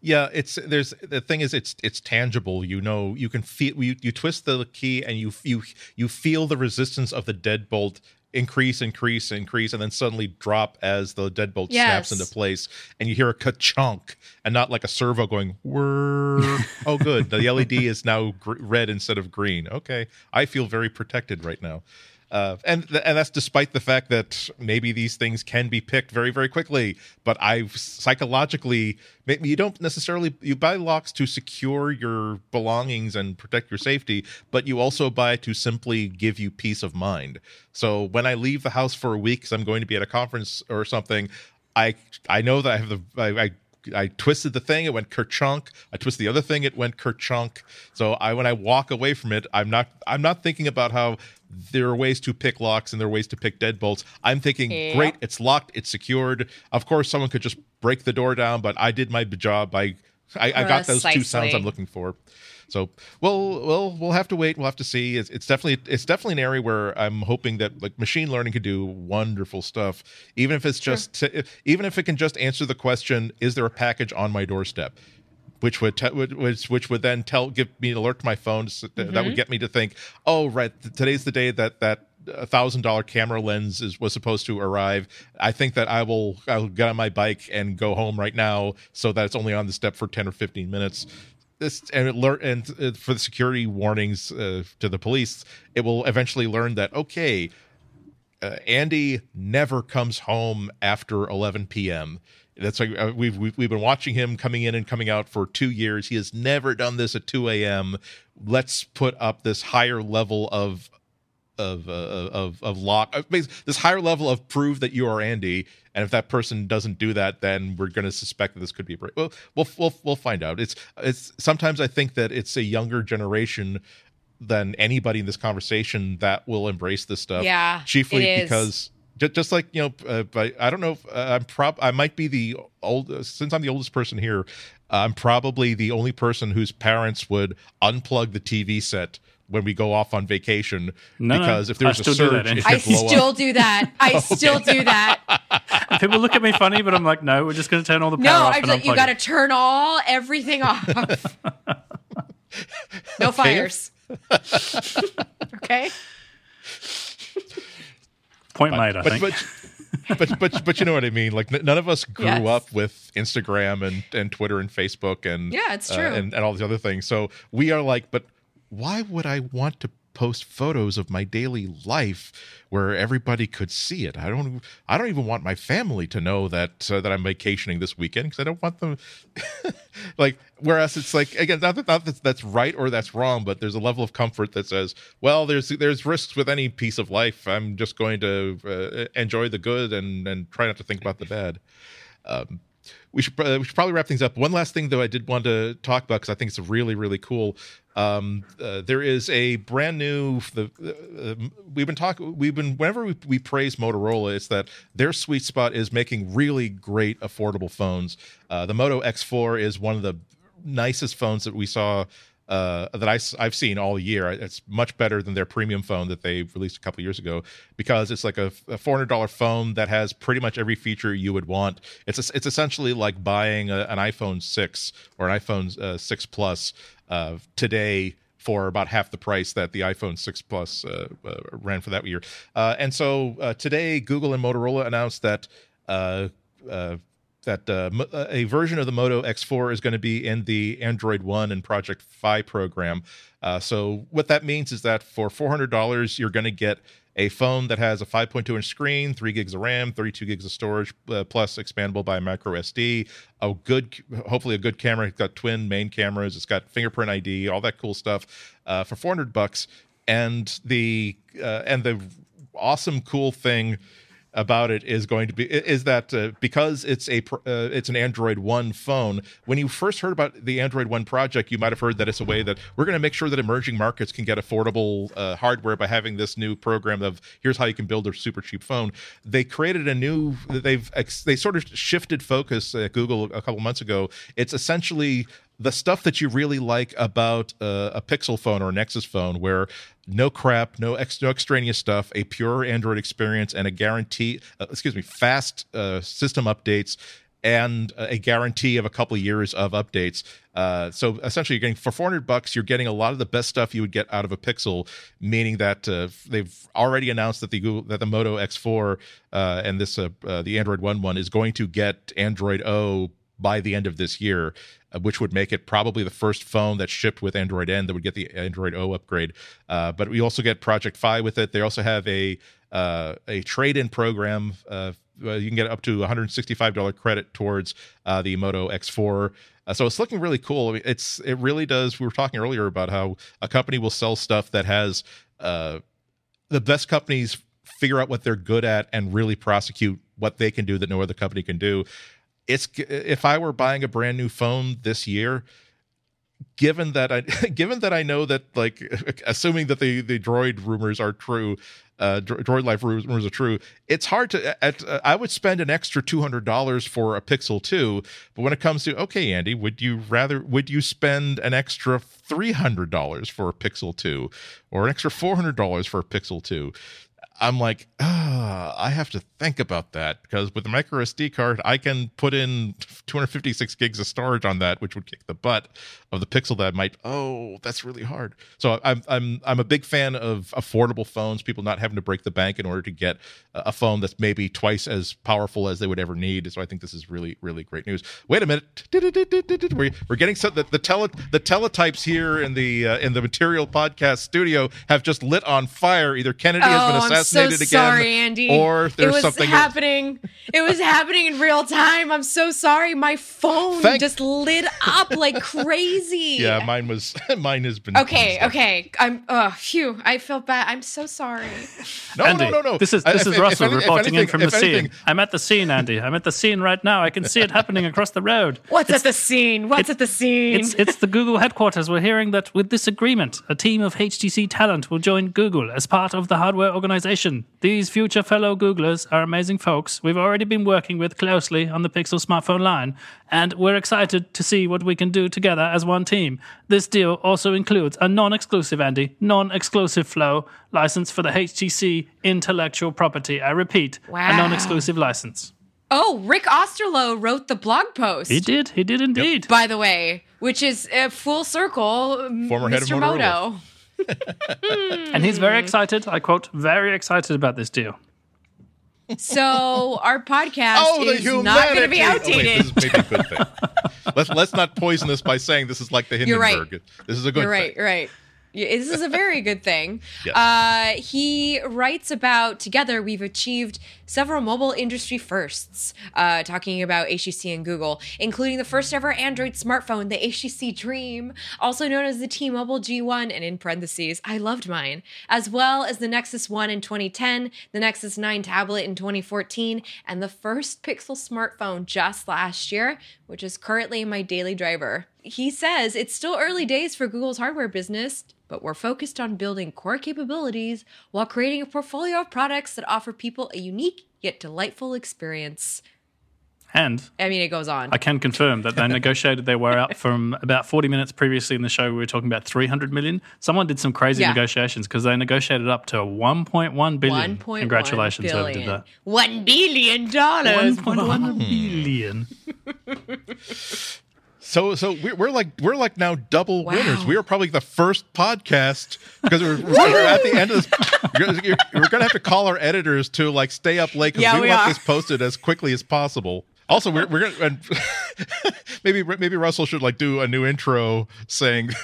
Yeah, it's there's the thing is it's it's tangible. You know, you can feel you, you twist the key and you you you feel the resistance of the deadbolt increase, increase, increase, and then suddenly drop as the deadbolt snaps into place, and you hear a ka-chunk, and not like a servo going whir. oh, good, the LED is now gr- red instead of green. Okay, I feel very protected right now. Uh, and th- and that's despite the fact that maybe these things can be picked very very quickly. But I've psychologically, you don't necessarily you buy locks to secure your belongings and protect your safety, but you also buy to simply give you peace of mind. So when I leave the house for a week, because I'm going to be at a conference or something, I I know that I have the I. I I twisted the thing, it went kerchunk. I twisted the other thing, it went kerchunk. So I when I walk away from it, I'm not I'm not thinking about how there are ways to pick locks and there are ways to pick deadbolts. I'm thinking, great, it's locked, it's secured. Of course, someone could just break the door down, but I did my job. I I, I got those two sounds I'm looking for. So, well, well, we'll have to wait. We'll have to see. It's, it's definitely, it's definitely an area where I'm hoping that like machine learning could do wonderful stuff, even if it's just, to, even if it can just answer the question, "Is there a package on my doorstep?" Which would, te- which, which would then tell give me an alert to my phone. So th- That would mm-hmm. get me to think, "Oh, right, th- today's the day that that a thousand dollar camera lens is was supposed to arrive. I think that I will I'll get on my bike and go home right now, so that it's only on the step for ten or fifteen minutes. This and it learn and uh, for the security warnings uh, to the police, it will eventually learn that okay, uh, Andy never comes home after 11 p.m. That's like uh, we've, we've we've been watching him coming in and coming out for two years. He has never done this at 2 a.m. Let's put up this higher level of of uh, of of lock uh, this higher level of prove that you are Andy. And if that person doesn't do that, then we're going to suspect that this could be a break. Well, we'll we'll we'll find out. It's it's sometimes I think that it's a younger generation than anybody in this conversation that will embrace this stuff. Yeah, chiefly because just, just like you know, uh, I don't know. If, uh, I'm prob I might be the old since I'm the oldest person here. I'm probably the only person whose parents would unplug the TV set when we go off on vacation No, no, because if there's a still do that, surge, Andy. it I blow still up. do that. I *laughs* still do that. *laughs* People look at me funny, but I'm like, no, we're just going to turn all the power No, off I'm and like, you got to turn all everything off. *laughs* no fires. okay. Point made, I but, think. but but but but you know what I mean. Like n- none of us grew Yes. up with Instagram and and Twitter and Facebook and Yeah, it's uh, true. and and all these other things. So we are like, but why would I want to post photos of my daily life where everybody could see it? I don't. I don't even want my family to know that uh, that I'm vacationing this weekend because I don't want them. *laughs* like whereas it's like again not that not that that's right or that's wrong but there's a level of comfort that says well there's there's risks with any piece of life i'm just going to uh, enjoy the good and and try not to think about the bad um we should, uh, we should probably wrap things up. One last thing, though, I did want to talk about because I think it's really, really cool. Um, uh, there is a brand new. The uh, we've been talking. We've been whenever we, we praise Motorola, it's that their sweet spot is making really great, affordable phones. Uh, the Moto X4 is one of the nicest phones that we saw uh, that I, have seen all year. It's much better than their premium phone that they released a couple years ago because it's like a, a four hundred dollar phone that has pretty much every feature you would want. It's it's essentially like buying a, an iPhone six or an iPhone uh, six plus uh, today for about half the price that the iPhone 6 Plus uh, uh, ran for that year. Uh, and so uh, today, Google and Motorola announced that uh, uh, that uh, uh, a version of the Moto X4 is going to be in the Android One and Project Fi program. Uh, so what that means is that for four hundred dollars, you're going to get a phone that has a 5.2 inch screen, three gigs of RAM, 32 gigs of storage, uh, plus expandable by micro SD. A good, hopefully a good camera. It's got twin main cameras. It's got fingerprint ID, all that cool stuff uh, for 400 bucks. And the uh, and the awesome cool thing about it is going to be is that uh, because it's a uh, it's an Android One phone. When you first heard about the Android One project, you might have heard that it's a way that we're going to make sure that emerging markets can get affordable uh, hardware by having this new program of here's how you can build a super cheap phone. They created a new they've they sort of shifted focus at Google a couple months ago. It's essentially the stuff that you really like about a Pixel phone or a Nexus phone, where no crap, no, ex- no extraneous stuff, a pure Android experience, and a guarantee, uh, excuse me, fast uh, system updates, and a guarantee of a couple years of updates. Uh, so essentially, you're getting for 400 bucks, you're getting a lot of the best stuff you would get out of a Pixel. Meaning that uh, they've already announced that the Google, that the Moto X4 uh, and this the Android One one is going to get Android O by the end of this year, uh, which would make it probably the first phone that shipped with Android N that would get the Android O upgrade. Uh, but we also get Project Fi with it. They also have a uh, a trade in program. Uh, you can get up to $165 credit towards uh, the Moto X4. Uh, so it's looking really cool. I mean, it's it really does. We were talking earlier about how a company will sell stuff that has the best companies figure out what they're good at and really prosecute what they can do that no other company can do it's if I were buying a brand new phone this year, given that I *laughs* given that I know that like *laughs* assuming that the the droid rumors are true, uh, droid life rumors are true, it's hard to. At, uh, I would spend an extra two hundred dollars for a Pixel two, but when it comes to okay, Andy, would you rather would you spend an extra three hundred dollars for a Pixel two, or an extra four hundred dollars for a Pixel two? I'm like, ah, I have to think about that because with the micro SD card, I can put in 256 gigs of storage on that, which would kick the butt of the Pixel. That might, oh, that's really hard. So I'm I'm I'm a big fan of affordable phones. People not having to break the bank in order to get a phone that's maybe twice as powerful as they would ever need. So I think this is really really great news. Wait a minute, we're, we're getting some the the, tele, the teletypes here in the uh, in the Material Podcast studio have just lit on fire. Either Kennedy has been Oh, I'm so assassinated again, sorry, Andy. or It was something. happening. It was happening in real time. I'm so sorry. My phone Thank- just lit up like crazy. *laughs* Yeah, mine was. *laughs* mine has been. Okay, okay. I'm. Oh, phew. I feel bad. I'm so sorry. No, Andy, no, no, no. This is this if- is if Russell any- if reporting in anything- from the if scene. I'm at the scene, Andy. I'm at the scene right now. I can see it happening across the road. What's at the scene? What's at the scene? It's it's the Google headquarters. We're hearing that with this agreement, a team of HTC talent will join Google as part of the hardware organization. These future fellow Googlers are amazing folks. We've already been working with closely on the Pixel smartphone line, and we're excited to see what we can do together as one team. This deal also includes a non-exclusive, Andy, non-exclusive Flo license for the HTC intellectual property. I repeat, a non-exclusive license. oh, Rick Osterloh wrote the blog post. He did. He did indeed. by the way, which is uh, full circle. Former head of Motorola. Moto. *laughs* And he's very hmm. excited. I quote, very excited about this deal. So our podcast Oh, is humanity! not going to be Oh, outdated. wait, this is maybe a good thing. *laughs* let's let's not poison this by saying this is like the You're right. Hindenburg. This is a good You're right, thing. right. This is a very good thing. *laughs* Yes. uh, he writes about together we've achieved several mobile industry firsts, uh, talking about HTC and Google, including the first ever Android smartphone, the HTC Dream, also known as the T-Mobile G1, and in parentheses, I loved mine, as well as the Nexus One in 2010, the Nexus 9 tablet in 2014, and the first Pixel smartphone just last year, which is currently my daily driver. He says it's still early days for Google's hardware business, but we're focused on building core capabilities while creating a portfolio of products that offer people a unique yet delightful experience. And I mean, it goes on. I can confirm that they *laughs* negotiated their way up from about 40 minutes previously in the show. We were talking about 300 million. Someone did some crazy Yeah. negotiations because they negotiated up to 1.1 billion. 1.1 Congratulations, whoever did that. One billion dollars. 1.1 billion. *laughs* *laughs* So so we're, we're like we're like now double Wow. winners. We are probably the first podcast because we're, we're at the end of this. You're, we're gonna have to call our editors to like stay up late because Yeah, we, we want are. this posted as quickly as possible. Also, we're we're gonna and *laughs* maybe maybe Russell should like do a new intro saying. *laughs*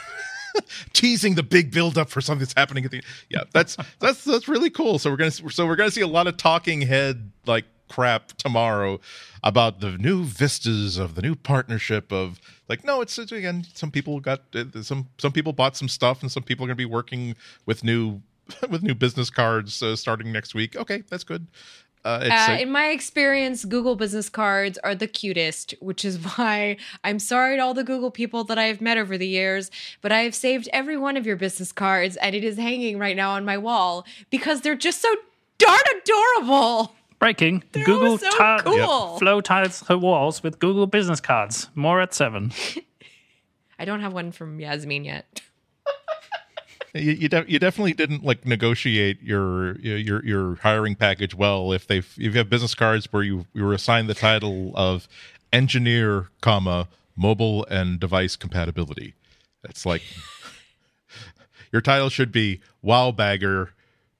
teasing the big build up for something that's happening at the yeah that's that's that's really cool so we're gonna so we're gonna see a lot of talking head like crap tomorrow about the new vistas of the new partnership of like no it's, it's again some people got uh, some some people bought some stuff and some people are gonna be working with new *laughs* with new business cards uh, starting next week okay that's good uh, it's, Uh, uh, in my experience, Google business cards are the cutest, which is *laughs* why I'm sorry to all the Google people that I have met over the years, but I have saved every one of your business cards and it is hanging right now on my wall because they're just so darn adorable. Breaking. Google so ti- cool. Flo tiles her walls with Google business cards. More at 7. *laughs* I don't have one from Yasmin yet. *laughs* you you, de- you definitely didn't like negotiate your your your hiring package well if they if you have business cards where you you were assigned the title of engineer comma mobile and device compatibility it's like *laughs* your title should be wow bagger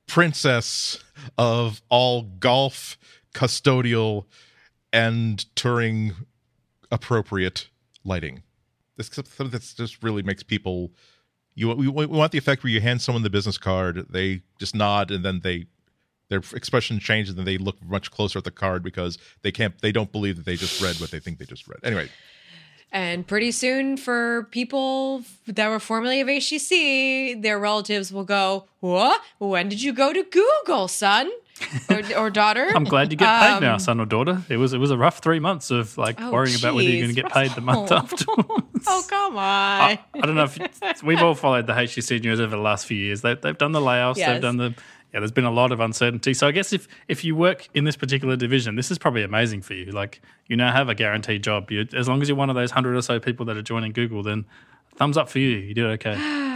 princess of all golf custodial and touring appropriate lighting. This is something that just really makes people you we, we want the effect where you hand someone the business card they just nod and then they their expression changes and they look much closer at the card because they can't they don't believe that they just read what they think they just read. Anyway And pretty soon, for people that were formerly of HTC, their relatives will go, What? When did you go to Google, son? Or, *laughs* or daughter? I'm glad you get paid now, Um, son or daughter. It was it was a rough three months of like Oh, worrying about whether you're going to get paid the month afterwards. Oh, come on. I, I don't know if we've all followed the HTC news over the last few years. They, they've done the layoffs. Yes. They've done the yeah. There's been a lot of uncertainty. So I guess if if you work in this particular division, this is probably amazing for you. Like you now have a guaranteed job. You, as long as you're one of those hundred or so people that are joining Google, then thumbs up for you. You did okay. *sighs*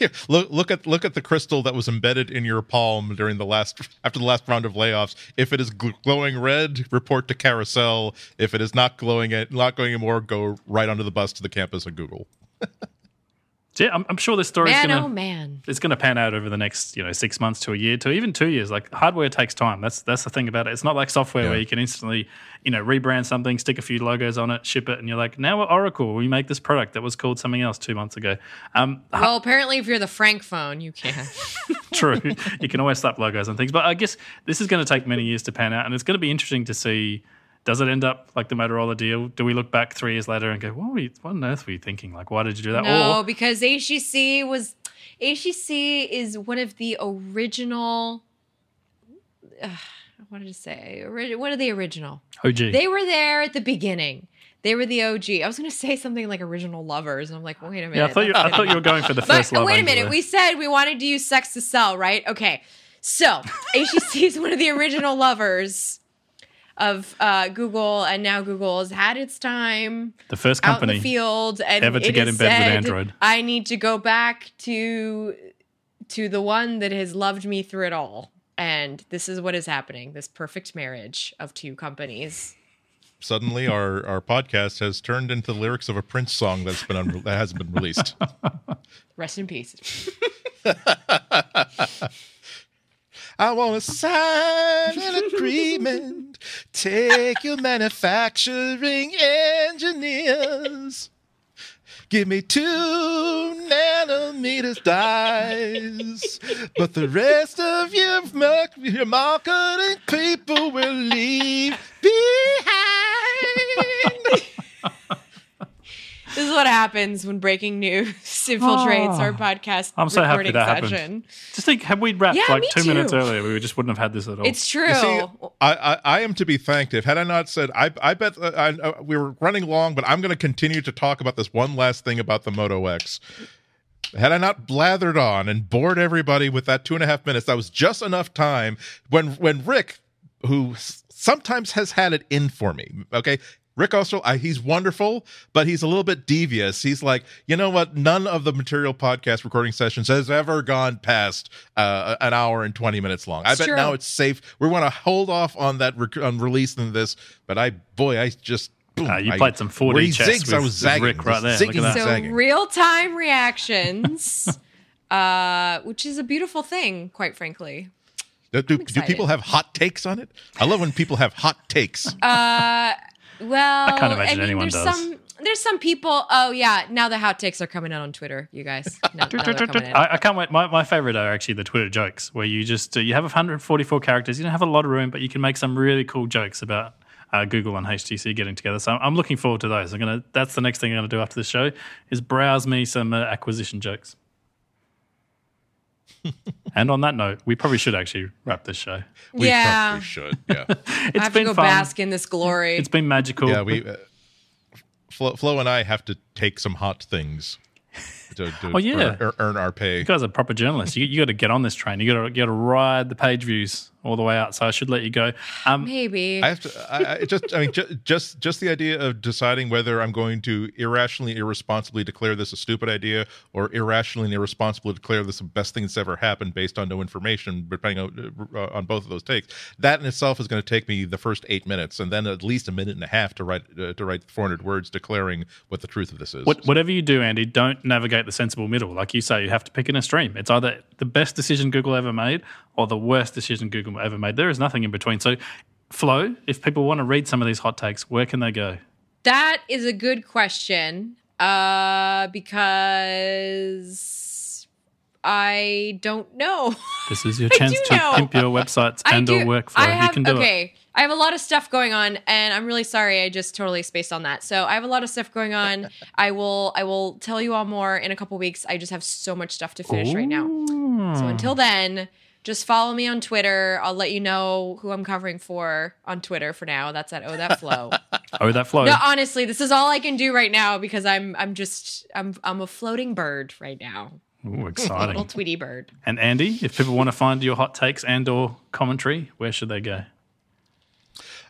*laughs* look look at look at the crystal that was embedded in your palm during the last after the last round of layoffs if it is gl- glowing red report to carousel if it is not glowing it not going anymore go right onto the bus to the campus of google So *laughs* yeah, I'm, I'm sure this story is man, going oh to man. it's going to pan out over the next you know six months to a year to even two years. Like hardware takes time. That's that's the thing about it. It's not like software Yeah. where you can instantly you know rebrand something, stick a few logos on it, ship it, and you're like, now we're Oracle. We make this product that was called something else two months ago. Um, Well, apparently, if you're the Frank phone, you can. *laughs* *laughs* True. You can always slap logos on things. But I guess this is going to take many years to pan out. And it's going to be interesting to see does it end up like the Motorola deal? Do we look back three years later and go, what, were you, what on earth were you thinking? Like, why did you do that? No, Or because HTC was HTC is one of the original. Uh, what did it say? What are the original? OG. They were there at the beginning. They were the OG. I was going to say something like original lovers, and I'm like, wait a minute. yeah, I thought, you, I thought you were going for the *laughs* But first love. wait a minute. there. We said we wanted to use sex to sell, right? Okay. So *laughs* HTC is one of the original lovers of uh, Google, and now Google has had its time the first out in company. the field, and ever to get in bed with Android. I need to go back to to the one that has loved me through it all. And this is what is happening: this perfect marriage of two companies. Suddenly, our our podcast has turned into the lyrics of a Prince song that's been unre- that hasn't been released. *laughs* Rest in peace. *laughs* I want to sign an agreement. Take your manufacturing engineers. Give me two nanometers dies, but the rest of your, your marketing people will leave behind. This is what happens when breaking news *laughs* infiltrates Oh, our podcast I'm so happy recording that happened. session. Just think, had we wrapped Yeah, like me two minutes earlier, we just wouldn't have had this at all. It's true. You see, I, I, I am to be thanked. If had I not said, I, I bet uh, I, uh, we were running long, but I'm going to continue to talk about this one last thing about the Moto X. Had I not blathered on and bored everybody with that two and a half minutes, that was just enough time when when Rick, who sometimes has had it in for me, okay. Rick also, I, he's wonderful, but he's a little bit devious. He's like, you know what? None of the material podcast recording sessions has ever gone past uh, an hour and 20 minutes long. I It's bet true. now it's safe. We want to hold off on that rec- on releasing this, but I, boy, I just. Boom, Uh, you I- played some 4D chess zigs, I with- was with zagging. Rick right there. Zigging so zagging. real time reactions, *laughs* uh, which is a beautiful thing, quite frankly. do, do, do people have hot takes on it? I love when people have hot takes. Uh, well, I can't imagine mean, anyone there's does. some there's some people. Oh yeah, now the hot takes are coming out on Twitter, you guys. *laughs* Now, now they're coming in. I, I can't wait. My, my favorite are actually the Twitter jokes, where you just uh, you have 144 characters. You don't have a lot of room, but you can make some really cool jokes about uh, Google and HTC getting together. So I'm looking forward to those. I'm gonna. That's the next thing I'm gonna do after the show is browse me some uh, acquisition jokes. *laughs* and on that note, we probably should actually wrap this show. We yeah, probably should. Yeah. *laughs* I It's have to been go fun. bask in this glory. It's been magical. yeah, we. Uh, Flo, Flo and I have to take some hot things to, to Oh, yeah. earn, earn our pay. You guys are proper journalists. You, you got to get on this train. You got to you got to ride the page views all the way out. So I should let you go. Um, Maybe. I have to. I, I just. I mean, just, just just the idea of deciding whether I'm going to irrationally, irresponsibly declare this a stupid idea, or irrationally and irresponsibly declare this the best thing that's ever happened based on no information, depending on uh, on both of those takes. That in itself is going to take me the first eight minutes, and then at least a minute and a half to write uh, to write 400 words declaring what the truth of this is. What, whatever you do, Andy, don't navigate the sensible middle. Like you say, you have to pick an extreme. It's either the best decision Google ever made or the worst decision Google ever made. There is nothing in between. So, Flo, if people want to read some of these hot takes, where can they go? That is a good question. Uh, because I don't know. *laughs* This is your chance to know. pimp your websites and or do- workflow. I have, you can do it. okay. I have a lot of stuff going on, and I'm really sorry. I just totally spaced on that. So I have a lot of stuff going on. *laughs* I will. I will tell you all more in a couple weeks. I just have so much stuff to finish right now. So hmm. until then, just follow me on Twitter. I'll let you know who I'm covering for on Twitter for now. That's at Oh That Flo. *laughs* Oh, that Flo. no, honestly, this is all I can do right now because I'm I'm just I'm I'm a floating bird right now. Ooh, *laughs* A little exciting. Tweety bird. and Andy, if people want to find your hot takes and or commentary, where should they go?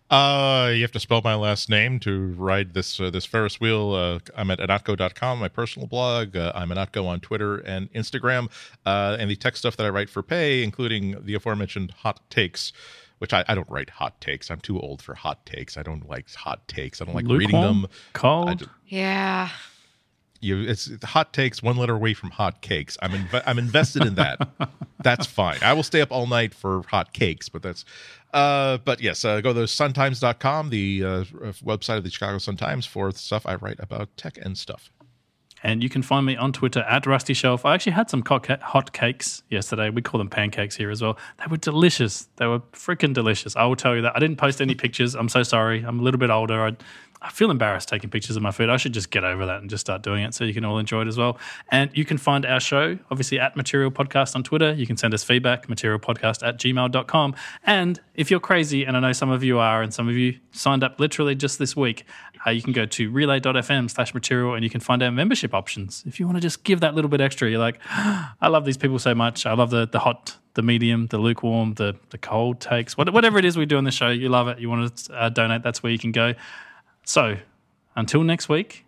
Uh, you have to spell my last name to ride this uh, this Ferris wheel. Uh, I'm at ihnatko.com, my personal blog. Uh, I'm ihnatko on Twitter and Instagram. Uh, and the tech stuff that I write for pay, including the aforementioned hot takes, which I, I don't write hot takes. I'm too old for hot takes. I don't like hot takes. I don't like reading Lukewarm? them. Cold? I d- Yeah. You, it's hot takes, one letter away from hot cakes. I'm inv- I'm invested in that. *laughs* that's fine. I will stay up all night for hot cakes, but that's. Uh, but yes, uh, go to suntimes.com, the uh, website of the Chicago Sun Times, for stuff I write about tech and stuff. And you can find me on Twitter at Rusty Shelf. I actually had some hot cakes yesterday. We call them pancakes here as well. They were delicious. They were freaking delicious. I will tell you that. I didn't post any pictures. I'm so sorry. I'm a little bit older. I, I feel embarrassed taking pictures of my food. I should just get over that and just start doing it so you can all enjoy it as well. And you can find our show, obviously, at Material Podcast on Twitter. You can send us feedback, materialpodcast at gmail.com. And if you're crazy, and I know some of you are, and some of you signed up literally just this week, uh, you can go to relay.fm slash material and you can find our membership options. If you want to just give that little bit extra, you're like, *gasps* I love these people so much. I love the, the hot, the medium, the lukewarm, the, the cold takes, whatever it is we do on the show, you love it. You want to uh, donate, that's where you can go. So until next week,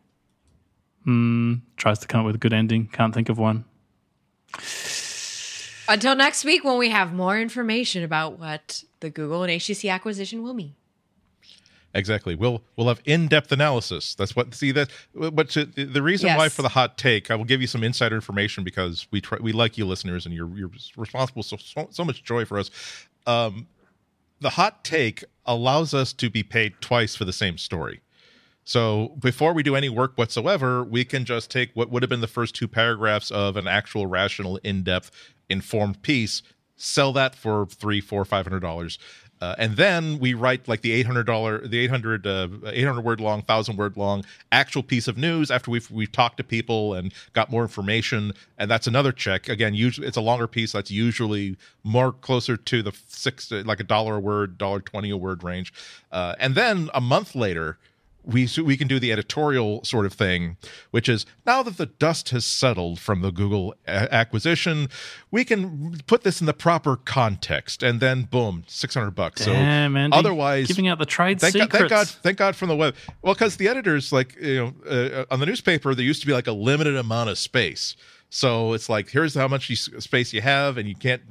mm, tries to come up with a good ending. Can't think of one. Until next week, when we have more information about what the Google and HTC acquisition will mean. Exactly. We'll we'll have in-depth analysis. That's what see that. But to, the reason yes. why for the hot take, I will give you some insider information because we try, we like you listeners and you're you're responsible so so, so much joy for us. Um, the hot take allows us to be paid twice for the same story. So before we do any work whatsoever, we can just take what would have been the first two paragraphs of an actual rational, in-depth, informed piece, sell that for three, four, five hundred dollars, uh, and then we write like the eight hundred dollar, the 800, uh, 800 word long, thousand word long actual piece of news after we've we've talked to people and got more information, and that's another check. Again, usually it's a longer piece that's usually more closer to the six, like a dollar a word, dollar twenty a word range, uh, and then a month later we we can do the editorial sort of thing, which is now that the dust has settled from the Google a- acquisition, we can put this in the proper context, and then boom, six hundred bucks. Damn, so Andy, otherwise, giving out the trade thank secrets. God, thank God, thank God from the web. Well, because the editors, like you know, uh, on the newspaper, there used to be like a limited amount of space. So it's like here's how much space you have, and you can't.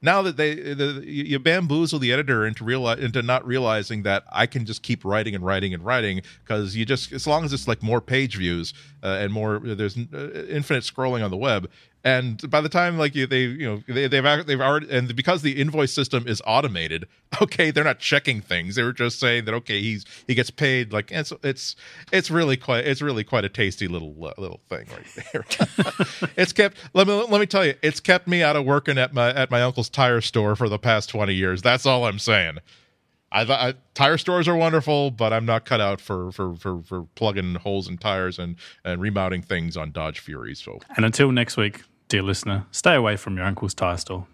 Now that they the, you bamboozle the editor into realize into not realizing that I can just keep writing and writing and writing because you just as long as it's like more page views uh, and more there's uh, infinite scrolling on the web, and by the time like you, they you know they, they've they've already and because the invoice system is automated *laughs* okay they're not checking things. They were just saying that okay he's he gets paid like it's it's it's really quite it's really quite a tasty little uh, little thing right *laughs* there. It's kept let me let me tell you it's kept me out of working at my at my uncle's tire store for the past 20 years. That's all i'm saying. I, I, tire stores are wonderful, but I'm not cut out for for for, for plugging holes in tires and and remounting things on Dodge Furies. So, and until next week, dear listener, stay away from your uncle's tire store.